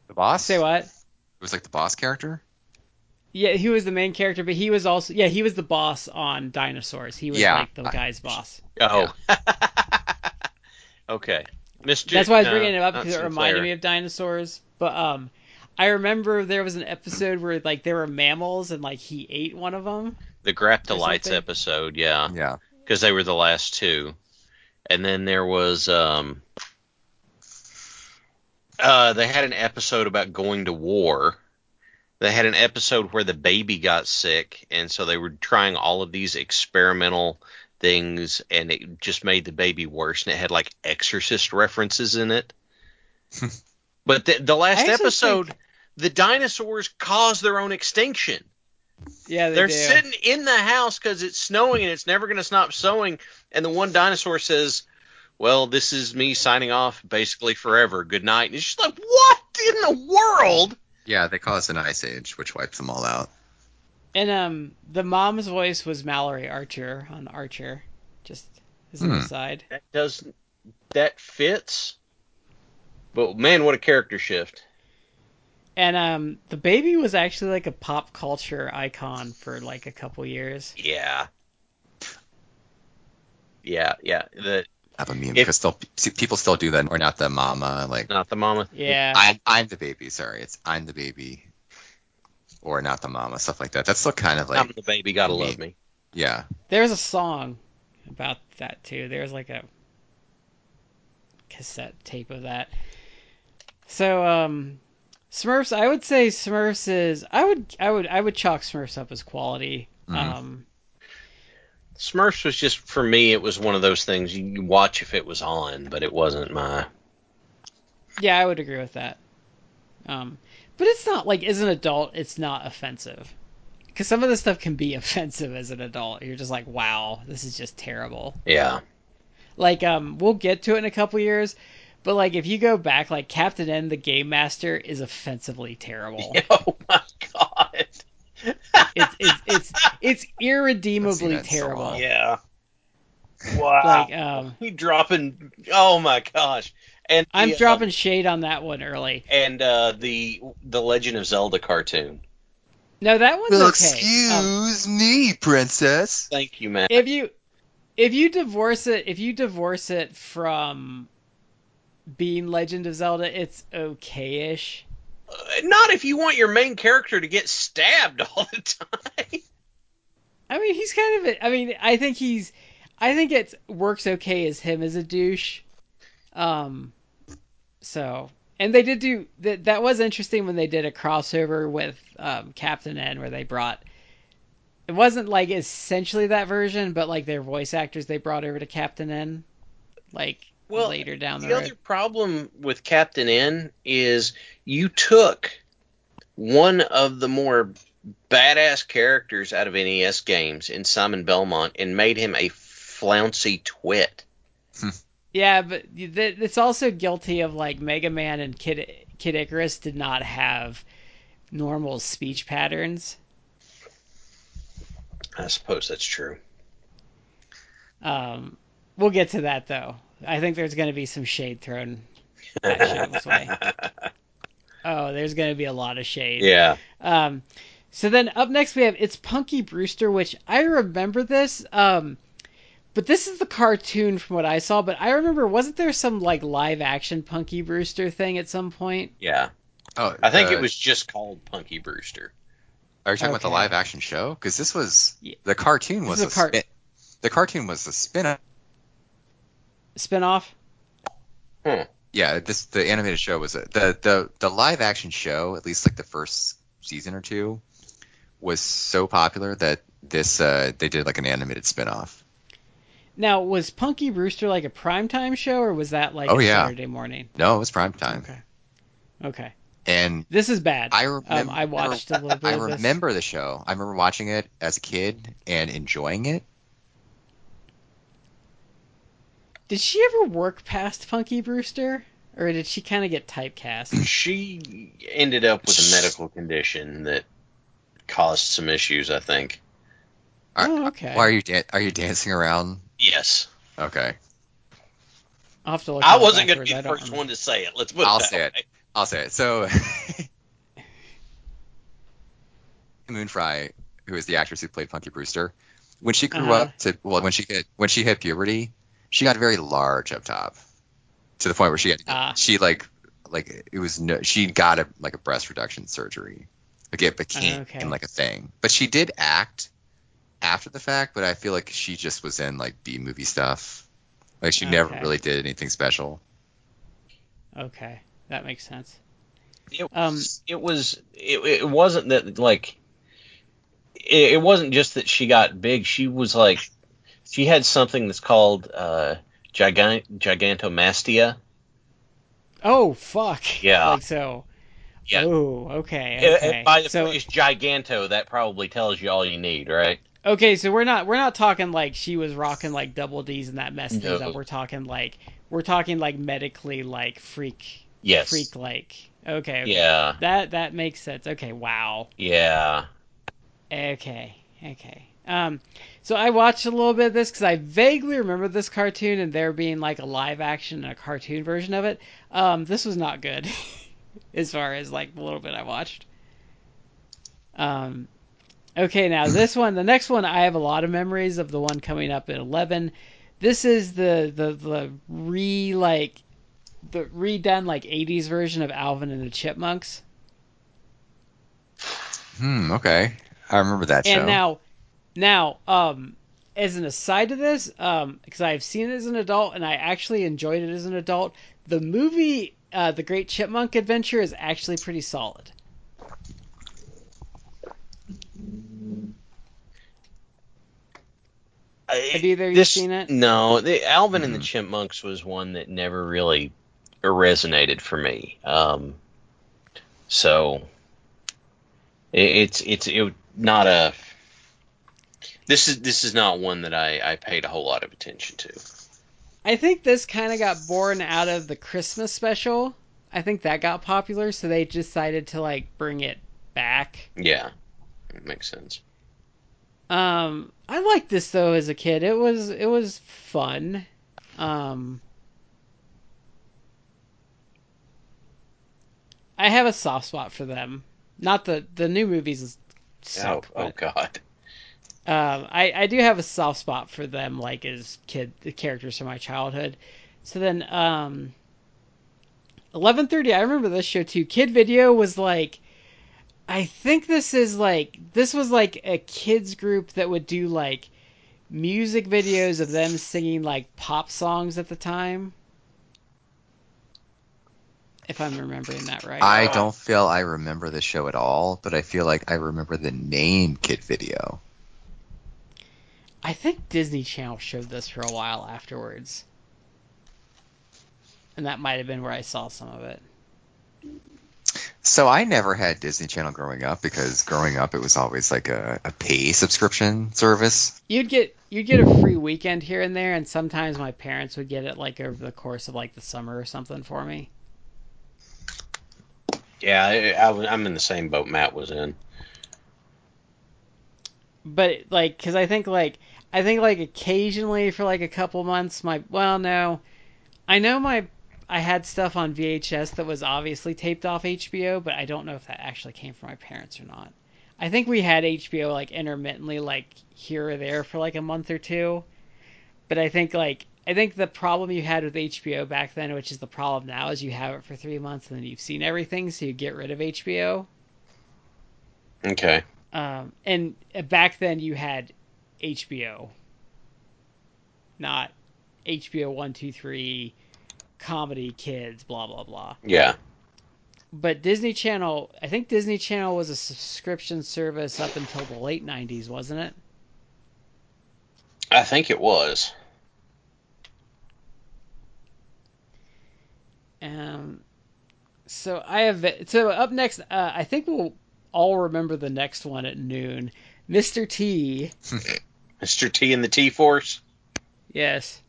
The boss. Say what? It was like the boss character. Yeah, he was the main character, but he was also yeah he was the boss on Dinosaurs. He was Yeah. like the guy's boss. Oh. okay. Mr. That's why I was uh, bringing it up because it Sinclair. reminded me of dinosaurs. But um, I remember there was an episode where like there were mammals and like he ate one of them. the or Graptolites episode, yeah, Yeah. because they were the last two, and then there was um, uh, they had an episode about going to war. They had an episode where the baby got sick, and so they were trying all of these experimental things, and it just made the baby worse. And it had like exorcist references in it. but the, the last episode, think- the dinosaurs caused their own extinction. Yeah, they They're do. sitting in the house because it's snowing and it's never going to stop snowing. And the one dinosaur says, "Well, this is me signing off, basically forever. Good night." And it's just like, what in the world? Yeah, they caused an ice age, which wipes them all out. And um, the mom's voice was Mallory Archer on Archer. Just as an Hmm. aside. That does that fits? But man, what a character shift! And um, the baby was actually like a pop culture icon for like a couple years. Yeah, yeah, yeah. The Have a meme If- because still see, people still do that, or not the mama like not the mama. Yeah. I'm I'm the baby. Sorry, it's I'm the baby, or not the mama, stuff like that. That's still kind of like I'm the baby. Gotta me. love me. yeah. There's a song about that too. There's like a cassette tape of that. So um Smurfs I would say Smurfs is I would I would I would chalk Smurfs up as quality. Mhm. Um Smurfs was just for me. It was one of those things you watch if it was on, but it wasn't my. yeah, I would agree with that. Um but it's not like as an adult it's not offensive. Cuz some of this stuff can be offensive as an adult. You're just like, "Wow, this is just terrible." Yeah. like um we'll get to it in a couple years but like if you go back like captain n the game master is offensively terrible Oh my god. it's it's it's it's irredeemably I've seen it in so terrible long. Yeah. Wow. like um he dropping. Oh my gosh. And i'm the, uh, dropping shade on that one early and uh, the the Legend of Zelda cartoon. no that one's okay Um, excuse me, princess. Thank you, man. if you if you divorce it if you divorce it from being legend of zelda it's okay-ish Uh, Not if you want your main character to get stabbed all the time. I mean, he's kind of. A, I mean, I think he's. I think it works okay as him as a douche. Um, so And they did do that. That was interesting when they did a crossover with um, Captain N, where they brought. It wasn't like essentially that version, but like their voice actors they brought over to Captain N, like Well, later down the, the road. The other problem with Captain N is you took one of the more badass characters out of NES games in Simon Belmont and made him a flouncy twit. Yeah, but th- it's also guilty of like Mega Man and Kid Kid Icarus did not have normal speech patterns. I suppose that's true. Um, we'll get to that though. I think there's going to be some shade thrown show's way. Oh, there's going to be a lot of shade. yeah. Um, so then up next we have it's Punky Brewster, which I remember this. Um, but this is the cartoon from what I saw. But I remember wasn't there some like live action Punky Brewster thing at some point? Yeah. Oh, I think the- it was just called Punky Brewster. Are you talking about the live action show? Because this was Yeah. the cartoon was a a car- spin, the cartoon was a spin Spinoff. Yeah, this the animated show was a, the the the live action show. At least like the first season or two was so popular that this uh, they did like an animated spin-off. Now was Punky Brewster like a primetime show or was that like Oh, a yeah. Saturday morning? No, it was prime time, Okay. Okay. and This is bad. I um, remember I watched a little bit I of this. remember the show. I remember watching it as a kid and enjoying it. Did she ever work past Punky Brewster, or did she kind of get typecast? She ended up with a medical condition that caused some issues, I think. Are- oh, okay. Why are you dan- are you dancing around? Yes. Okay, I'll have to look. I wasn't going to be the first remember. one to say it. Let's put I'll it that say it. I'll say it. So, Moon Frye, who is the actress who played Punky Brewster, when she grew Uh-huh. up to well, when she hit when she hit puberty, she got very large up top, to the point where she had to get, Ah. she like like it was no she got a like a breast reduction surgery, like it became Okay. like a thing. But she did act after the fact, but I feel like she just was in like B movie stuff. Like she never really did anything special. Okay, that makes sense. It Um, was, it was it, it wasn't that like it, it wasn't just that she got big. She was like she had something that's called uh, gigant gigantomastia. Oh fuck. Yeah. Like so. Yeah. Oh, okay. Okay. By the so phrase giganto, that probably tells you all you need, right? Okay, so we're not we're not talking like she was rocking like double D's and that messed things No. up. We're talking like we're talking like medically like freak Yes. freak like. Okay. okay. Yeah. That that makes sense. Okay. Wow. Yeah. Okay, okay. Um, so I watched a little bit of this because I vaguely remember this cartoon and there being like a live action and a cartoon version of it. Um, this was not good, as far as like the little bit I watched. Um, okay, now this one, the next one, I have a lot of memories of the one coming up at eleven. This is the the the re like the redone like '80s version of Alvin and the Chipmunks. Hmm. Okay. I remember that show. And now, now, um, as an aside to this, um, because I've seen it as an adult and I actually enjoyed it as an adult, the movie, uh, The Great Chipmunk Adventure, is actually pretty solid. Have either of you This- seen it? No, the Alvin and the Mhm. Chipmunks was one that never really resonated for me. Um, so it, it's it's it, not a. This is this is not one that I, I paid a whole lot of attention to. I think this kind of got born out of the Christmas special. I think that got popular, so they decided to like bring it back. Yeah, it makes sense. Um, I liked this though as a kid. It was it was fun. Um, I have a soft spot for them. Not the the new movies suck, oh, oh God. um, I I do have a soft spot for them, like as kid the characters from my childhood. So then, um, eleven thirty. I remember this show too. Kid Video was like, I think this is like this was like a kids group that would do like music videos of them singing like pop songs at the time. if I'm remembering that right. I don't feel I remember the show at all, but I feel like I remember the name Kid Video. I think Disney Channel showed this for a while afterwards. And that might have been where I saw some of it. So I never had Disney Channel growing up because growing up it was always like a, a pay subscription service. You'd get you'd get a free weekend here and there, and sometimes my parents would get it like over the course of like the summer or something for me. Yeah, I, I, I'm in the same boat Matt was in. But like, cause I think like I think like occasionally for like a couple months, my well no, I know my I had stuff on VHS that was obviously taped off HBO, but I don't know if that actually came from my parents or not. I think we had HBO like intermittently, like here or there for like a month or two. But I think like I think the problem you had with HBO back then, which is the problem now, is you have it for three months and then you've seen everything, so you get rid of HBO. Okay. Um, and back then you had HBO, not HBO one two three, comedy kids, blah blah blah. Yeah. But Disney Channel, I think Disney Channel was a subscription service up until the late '90s, wasn't it? I think it was. Um, so I have so up next. Uh, I think we'll all remember the next one at noon. Mr. T. Mr. T and the T Force. Yes.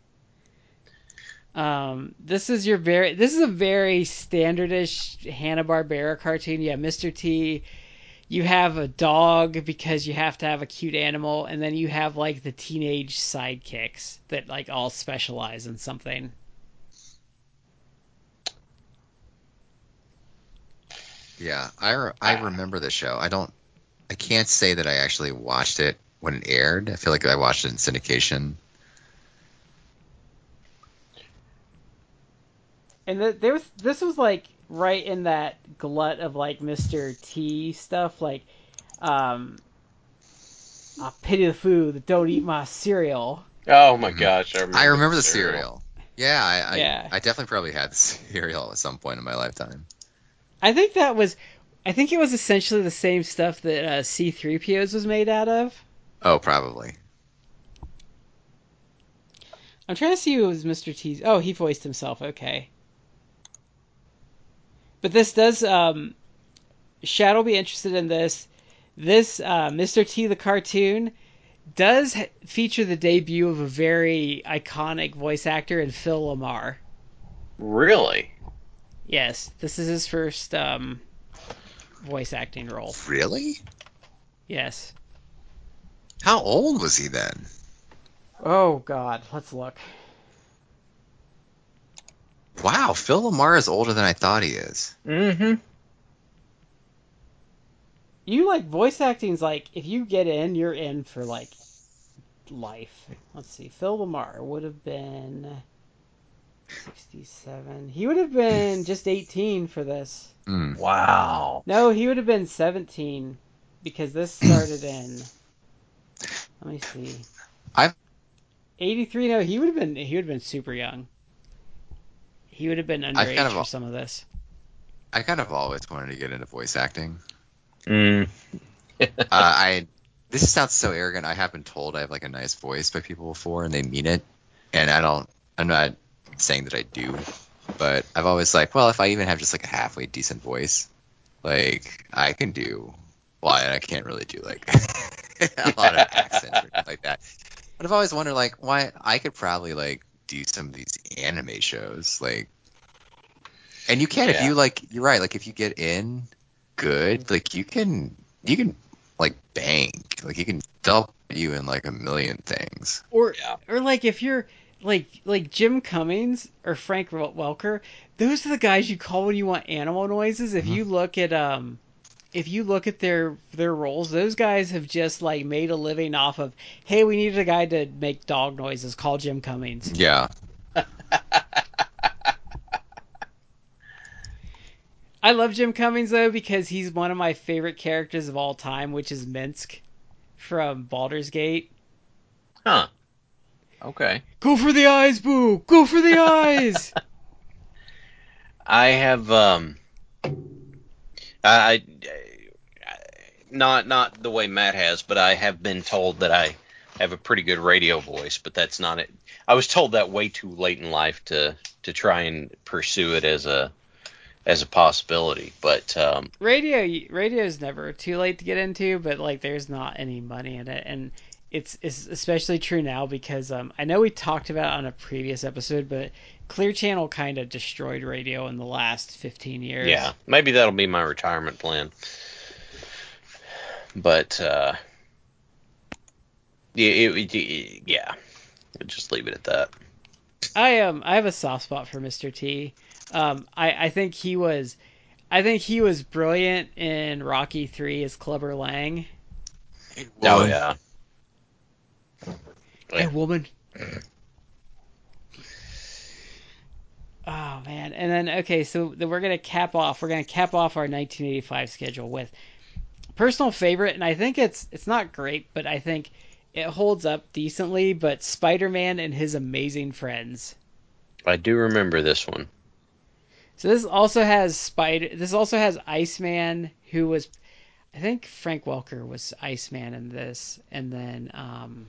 Um, this is your very this is a very standardish Hanna Barbera cartoon. Yeah, Mr. T. You have a dog because you have to have a cute animal, and then you have like the teenage sidekicks that like all specialize in something. Yeah, I, re- I remember the show. I don't. I can't say that I actually watched it when it aired. I feel like I watched it in syndication. And th- there was this was like right in that glut of like Mr. T stuff, like um, I pity the food that don't eat my cereal. Oh my gosh, I remember. I remember the cereal. Yeah, I, I, Yeah. I definitely probably had the cereal at some point in my lifetime. I think that was, I think it was essentially the same stuff that uh, C3POs was made out of. Oh, probably. I'm trying to see who was Mr. T's. Oh, he voiced himself. Okay. But this does. Um, Shad will be interested in this. This uh, Mr. T the cartoon does feature the debut of a very iconic voice actor in Phil LaMarr. Really? Yes, this is his first um, voice acting role. Really? Yes. How old was he then? Oh God, let's look. Wow, Phil LaMarr is older than I thought he is. Mm-hmm. You like voice acting's like if you get in, you're in for like life. Let's see. Phil LaMarr would have been 67. He would have been just 18 for this. Hmm. Wow. No, he would have been 17 because this started in Let me see. I've- 83 no, he would have been he would have been super young. He would have been I've underage kind of- for some of this. I kind of always wanted to get into voice acting. Mm. uh, I this sounds so arrogant. I have been told I have like a nice voice by people before, and they mean it. And I don't. I'm not saying that I do, but I've always like, well, if I even have just like a halfway decent voice, like I can do. Well, I, I can't really do like a lot of accents or anything like that. But I've always wondered like why I could probably like do some of these anime shows like. And you can if you like. You're right. Like if you get in good, like you can you can like bank. Like you can they'll you in like a million things. Or Yeah. or like if you're like like Jim Cummings or Frank Welker, those are the guys you call when you want animal noises. If Mhm. you look at um if you look at their their roles, those guys have just like made a living off of, hey, we needed a guy to make dog noises, call Jim Cummings. Yeah. I love Jim Cummings though because he's one of my favorite characters of all time, which is Minsc from Baldur's Gate. Huh. Okay. Go for the eyes, boo! Go for the eyes! I have um, I, not not the way Matt has, but I have been told that I have a pretty good radio voice, but that's not it. I was told that way too late in life to to try and pursue it as a as a possibility. But um, radio radio is never too late to get into, but like there's not any money in it, and it's it's especially true now because um, I know we talked about on a previous episode, but Clear Channel kind of destroyed radio in the last 15 years. yeah, maybe that'll be my retirement plan. But uh, yeah, it, it, yeah, I'll just leave it at that. I um I have a soft spot for Mr. T. Um, I I think he was, I think he was brilliant in Rocky Three as Clubber Lang. Oh yeah. Hey woman. Oh man, and then okay, so then we're gonna cap off. We're gonna cap off our 1985 schedule with personal favorite, and I think it's it's not great, but I think it holds up decently. But Spider-Man and his amazing friends. I do remember this one. So this also has Spider. This also has Iceman, who was, I think Frank Welker was Iceman in this, and then um,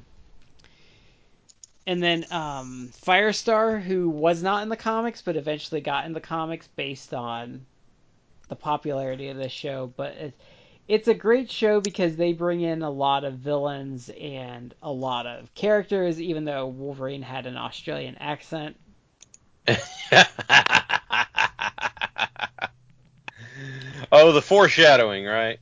and then um, Firestar, who was not in the comics, but eventually got in the comics based on the popularity of this show. But it, it's a great show because they bring in a lot of villains and a lot of characters, even though Wolverine had an Australian accent. oh, the foreshadowing, right?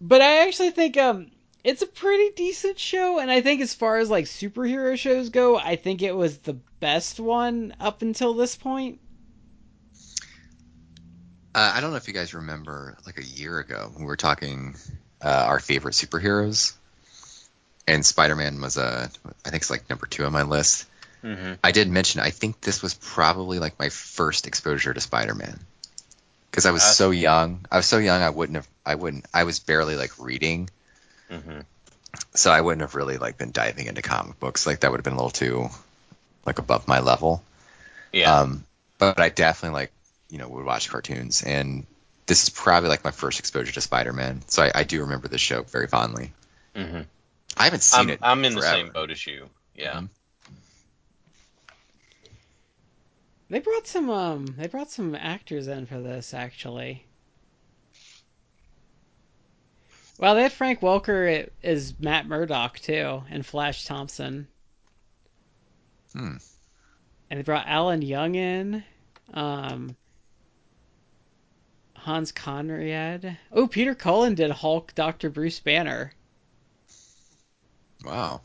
But I actually think um it's a pretty decent show, and I think as far as like superhero shows go, I think it was the best one up until this point. Uh, I don't know if you guys remember, like a year ago, we were talking uh, our favorite superheroes, and Spider-Man was a, I think it's like number two on my list. Mm-hmm. I did mention I think this was probably like my first exposure to Spider-Man because I was That's so young. I was so young. I wouldn't have. I wouldn't. I was barely like reading, Mm-hmm. so I wouldn't have really like been diving into comic books. Like that would have been a little too like above my level. Yeah. Um, but I definitely like you know would watch cartoons, and this is probably like my first exposure to Spider-Man. So I, I do remember this show very fondly. mm-hmm. I haven't seen I'm, it. I'm in the same boat as you. Yeah. Mhm. They brought some um they brought some actors in for this actually. Well, they had Frank Welker as Matt Murdock too, and Flash Thompson. Hmm. And they brought Alan Young in, um, Hans Conried. Oh, Peter Cullen did Hulk, Doctor Bruce Banner. Wow.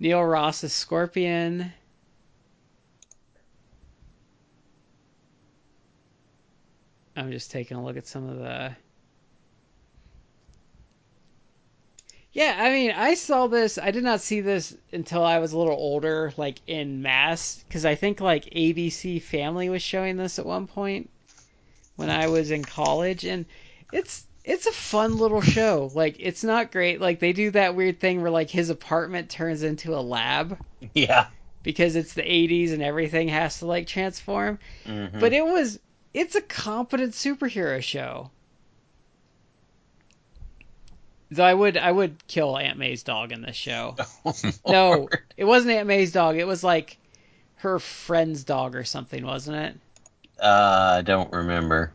Neil Ross is Scorpion. I'm just taking a look at some of the. Yeah, I mean, I saw this. I did not see this until I was a little older, like in mass, because I think like ABC Family was showing this at one point when I was in college, and it's it's a fun little show. Like, it's not great. Like, they do that weird thing where like his apartment turns into a lab Yeah. because it's the 80s and everything has to like transform. Mm-hmm. But it was it's a competent superhero show. Though I would I would kill Aunt May's dog in this show. no, it wasn't Aunt May's dog. It was like her friend's dog or something, wasn't it? Uh, I don't remember.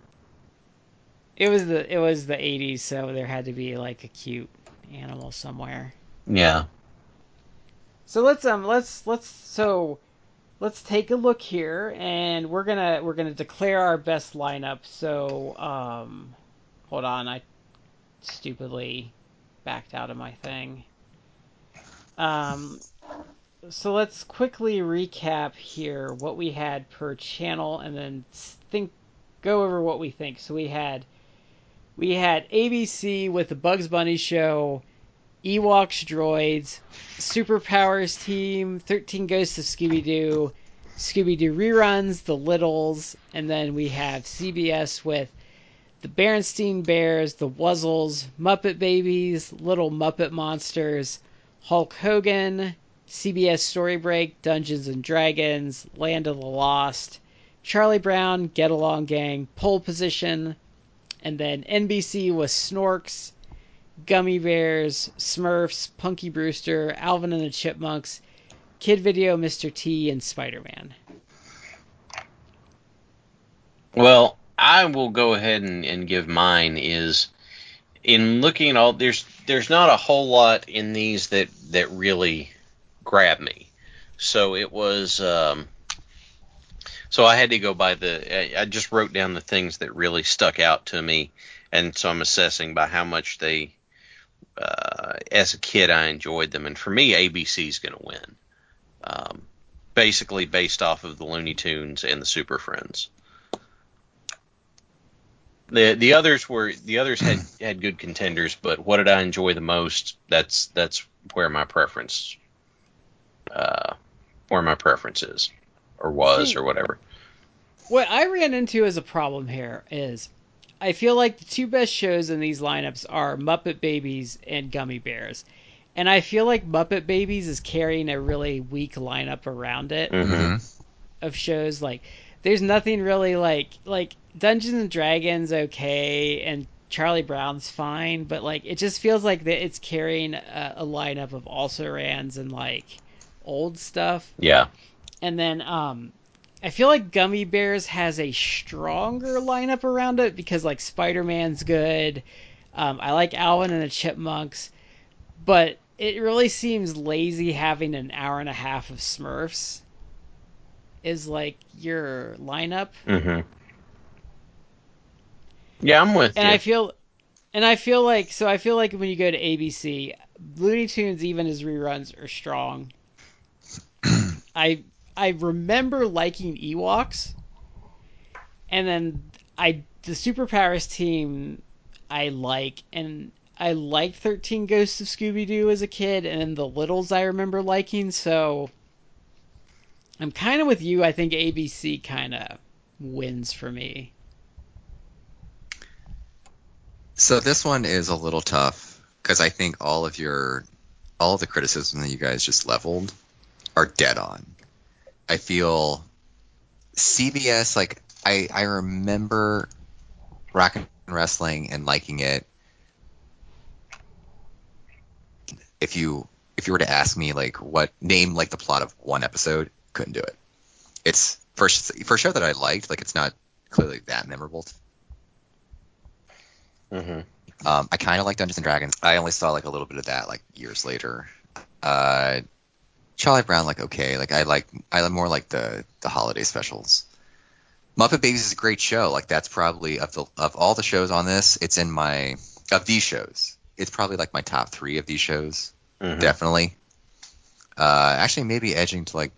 It was the it was the 80s, so there had to be like a cute animal somewhere. Yeah. So let's um let's let's so let's take a look here and we're gonna we're gonna declare our best lineup. So um hold on, I stupidly backed out of my thing. Um so let's quickly recap here what we had per channel and then think go over what we think. So we had we had ABC with the Bugs Bunny show, Ewoks droids, Superpowers team, 13 Ghosts of Scooby Doo, Scooby Doo reruns, The Littles, and then we have CBS with the Berenstain Bears, the Wuzzles, Muppet Babies, Little Muppet Monsters, Hulk Hogan, CBS Story Break, Dungeons and Dragons, Land of the Lost, Charlie Brown, Get Along Gang, Pole Position, and then NBC was Snorks, Gummi Bears, Smurfs, Punky Brewster, Alvin and the Chipmunks, Kid Video, Mr. T, and Spider Man. Well, I will go ahead and, and give mine is in looking at all there's there's not a whole lot in these that that really grab me. So it was um, so I had to go by the I, just wrote down the things that really stuck out to me and so I'm assessing by how much they uh, as a kid I enjoyed them and for me ABC is going to win. Um, basically based off of the Looney Tunes and the Super Friends. The the others were the others had had good contenders, but what did I enjoy the most? That's that's where my preference uh where my preference is or was See- or whatever. What I ran into as a problem here is I feel like the two best shows in these lineups are Muppet Babies and Gummi Bears. And I feel like Muppet Babies is carrying a really weak lineup around it Mhm. of shows. Like, there's nothing really like like Dungeons and Dragons okay, and Charlie Brown's fine, but like it just feels like that it's carrying a, a lineup of also rans and like old stuff. Yeah. And then um I feel like Gummi Bears has a stronger lineup around it because like Spider-Man's good. Um, I like Alvin and the Chipmunks, but it really seems lazy having an hour and a half of Smurfs is like your lineup. Mhm. Yeah, I'm with And you. I feel and I feel like so I feel like when you go to ABC, Looney Tunes even as reruns are strong. I I remember liking Ewoks, and then I the Superpowers team I like, and I liked Thirteen Ghosts of Scooby Doo as a kid, and then the Littles I remember liking. So I'm kind of with you. I think ABC kind of wins for me. So this one is a little tough because I think all of your all of the criticism that you guys just leveled are dead on. I feel CBS like I I remember rock and wrestling and liking it. If you if you were to ask me like what name like the plot of one episode, couldn't do it. It's first for a show that I liked, like it's not clearly that memorable Mhm. Um, I kind of like Dungeons and Dragons. I only saw like a little bit of that like years later. Uh, Charlie Brown, like okay, like I like I more like the the holiday specials. Muppet Babies is a great show. Like that's probably of the of all the shows on this, it's in my of these shows. It's probably like my top three of these shows, Mhm. definitely. Uh, actually, maybe edging to like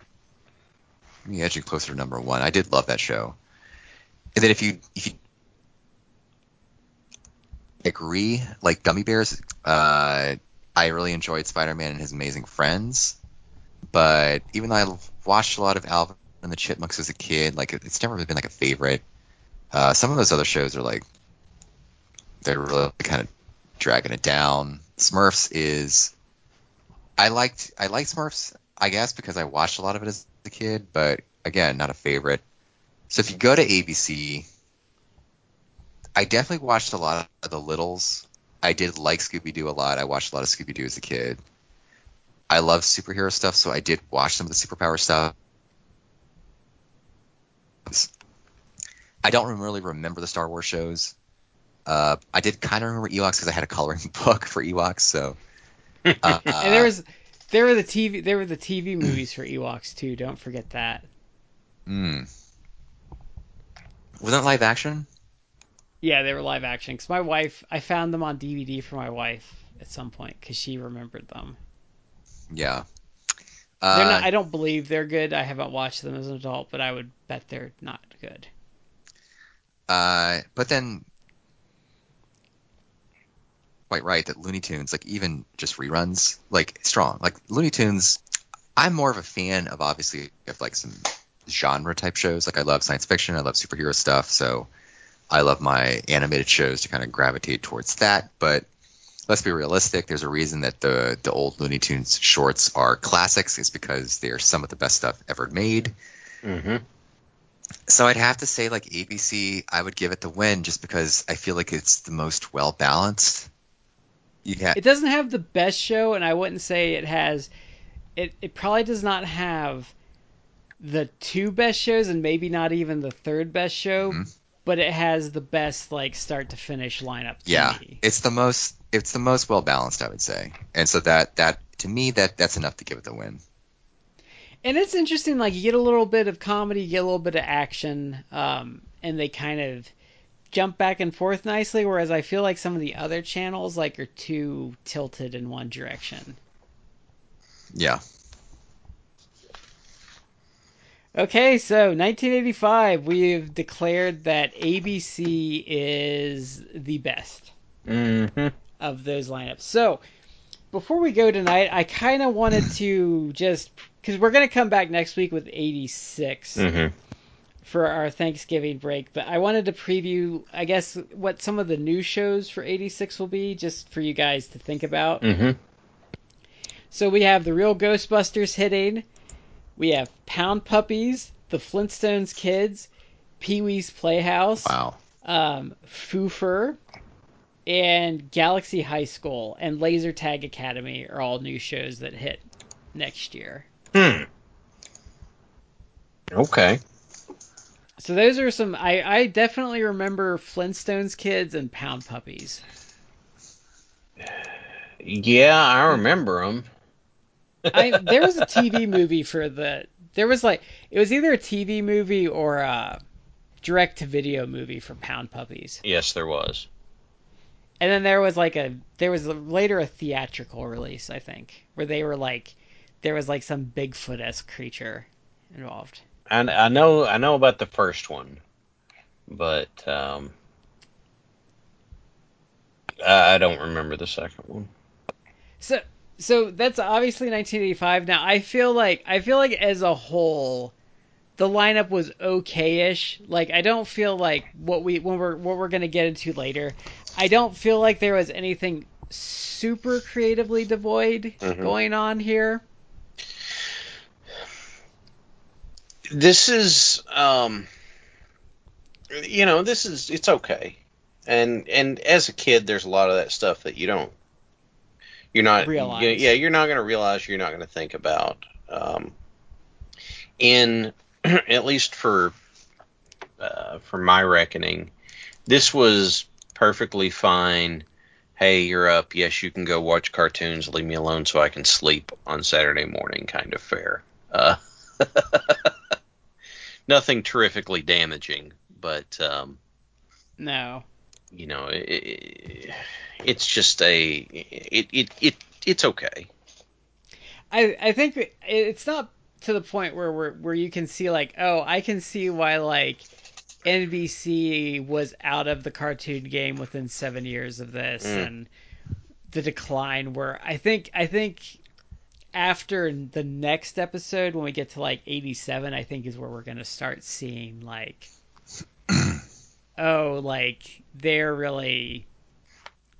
maybe edging closer to number one. I did love that show. And then if you if you agree. Like Gummi Bears, uh, I really enjoyed Spider-Man and His Amazing Friends, but even though I watched a lot of Alvin and the Chipmunks as a kid, like it's never really been like a favorite. Uh, some of those other shows are like they're really kind of dragging it down. Smurfs is I liked I liked Smurfs, I guess, because I watched a lot of it as a kid, but again, not a favorite. So if you go to ABC, I definitely watched a lot of the Littles. I did like Scooby Doo a lot. I watched a lot of Scooby Doo as a kid. I love superhero stuff, so I did watch some of the superpower stuff. I don't really remember the Star Wars shows. Uh, I did kind of remember Ewoks because I had a coloring book for Ewoks. So, uh, and there was there were the TV there were the TV movies for Ewoks too. Don't forget that. mm. was that live action? Yeah, they were live action. Cause my wife, I found them on DVD for my wife at some point because she remembered them. Yeah. Uh, not. I don't believe they're good. I haven't watched them as an adult, but I would bet they're not good. Uh, but then, quite right that Looney Tunes, like even just reruns, like strong. Like Looney Tunes, I'm more of a fan of obviously of like some genre type shows. Like I love science fiction, I love superhero stuff, so I love my animated shows to kind of gravitate towards that. But let's be realistic. There's a reason that the the old Looney Tunes shorts are classics. It's because they are some of the best stuff ever made. Mhm. So I'd have to say like ABC, I would give it the win just because I feel like it's the most well balanced. You got It doesn't have the best show, and I wouldn't say it has. It it probably does not have the two best shows, and maybe not even the third best show. Mhm. But it has the best like start to finish lineup. To yeah, me. it's the most it's the most well balanced, I would say. And so that that to me that that's enough to give it the win. And it's interesting, like you get a little bit of comedy, you get a little bit of action, um, and they kind of jump back and forth nicely. Whereas I feel like some of the other channels like are too tilted in one direction. Yeah. Okay, so 1985, we've declared that ABC is the best Mm-hmm. of those lineups. So before we go tonight, I kind of wanted to just because we're gonna come back next week with 86. Mm-hmm. for our Thanksgiving break, but I wanted to preview, I guess, what some of the new shows for 86 will be, just for you guys to think about. Mm-hmm. So we have The Real Ghostbusters hitting, we have Pound Puppies, The Flintstones Kids, Pee Wee's Playhouse, Wow. um, Foofur, and Galaxy High School and Laser Tag Academy are all new shows that hit next year. Hmm. Okay. So those are some. I, I definitely remember Flintstones Kids and Pound Puppies. Yeah, I remember them. I there was a TV movie for the. There was like it was either a TV movie or a direct to video movie for Pound Puppies, Yes, there was. and then there was like a there was a, later a theatrical release I think where they were like there was like some Bigfoot esque creature involved. I, I know I know about the first one, but um, I I don't remember the second one. So so that's obviously 1985. Now I feel like I feel like as a whole, the lineup was okay-ish. Like I don't feel like what we when we're what we're gonna get into later. I don't feel like there was anything super creatively devoid Mhm. going on here. This is um, you know, this is it's okay, and and as a kid, there's a lot of that stuff that you don't, you're not Realize. you- yeah, you're not going to realize, you're not going to think about. Um, in at least for uh, for my reckoning, this was perfectly fine. Hey, you're up. Yes, you can go watch cartoons. Leave me alone so I can sleep on Saturday morning. Kind of fair. Uh, nothing terrifically damaging, but um, No. You know, it, it, it's just a it, it it it's okay. I I think it's not to the point where where where you can see like oh I can see why like NBC was out of the cartoon game within seven years of this Mm. and the decline where I think I think after the next episode when we get to like 87 I think is where we're gonna start seeing like oh like they're really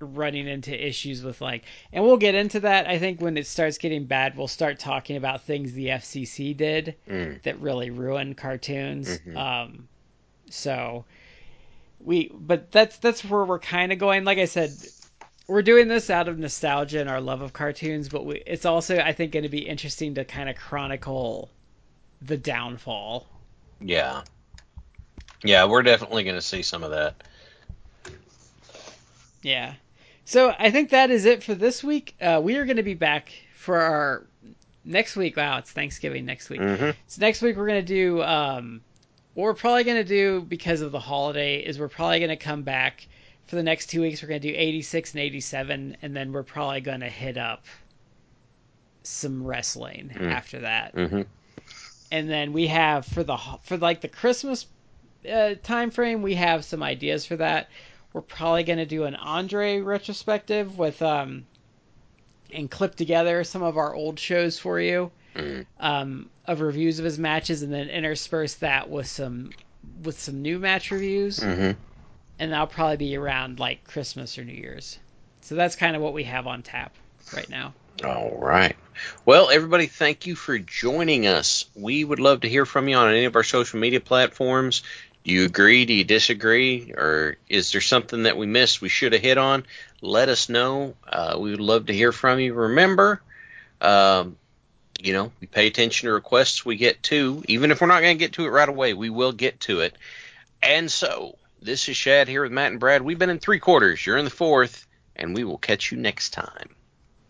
running into issues with like and we'll get into that i think when it starts getting bad we'll start talking about things the fcc did Mm. that really ruined cartoons Mhm. um so we but that's that's where we're kind of going like i said we're doing this out of nostalgia and our love of cartoons but we, it's also i think going to be interesting to kind of chronicle the downfall Yeah, yeah, we're definitely going to see some of that. Yeah. So I think that is it for this week. Uh, we are going to be back for our next week. Wow, it's Thanksgiving next week. hmm So next week we're going to do. Um, what we're probably going to do because of the holiday is we're probably going to come back for the next two weeks. We're going to do 86 and 87, and then we're probably going to hit up some wrestling Mm. after that. hmm And then we have for the for like the Christmas uh, time frame, we have some ideas for that. We're probably going to do an Andre retrospective with um and clip together some of our old shows for you Mm. um, of reviews of his matches, and then intersperse that with some with some new match reviews, hmm and that'll probably be around like Christmas or New Year's. So that's kind of what we have on tap right now. All right. Well, everybody, thank you for joining us. We would love to hear from you on any of our social media platforms. Do you agree? Do you disagree? Or is there something that we missed we should have hit on? Let us know. Uh, we would love to hear from you. Remember, um, you know, we pay attention to requests we get to. Even if we're not going to get to it right away, we will get to it. And so, this is Shad here with Matt and Brad. We've been in three quarters. You're in the fourth, and we will catch you next time.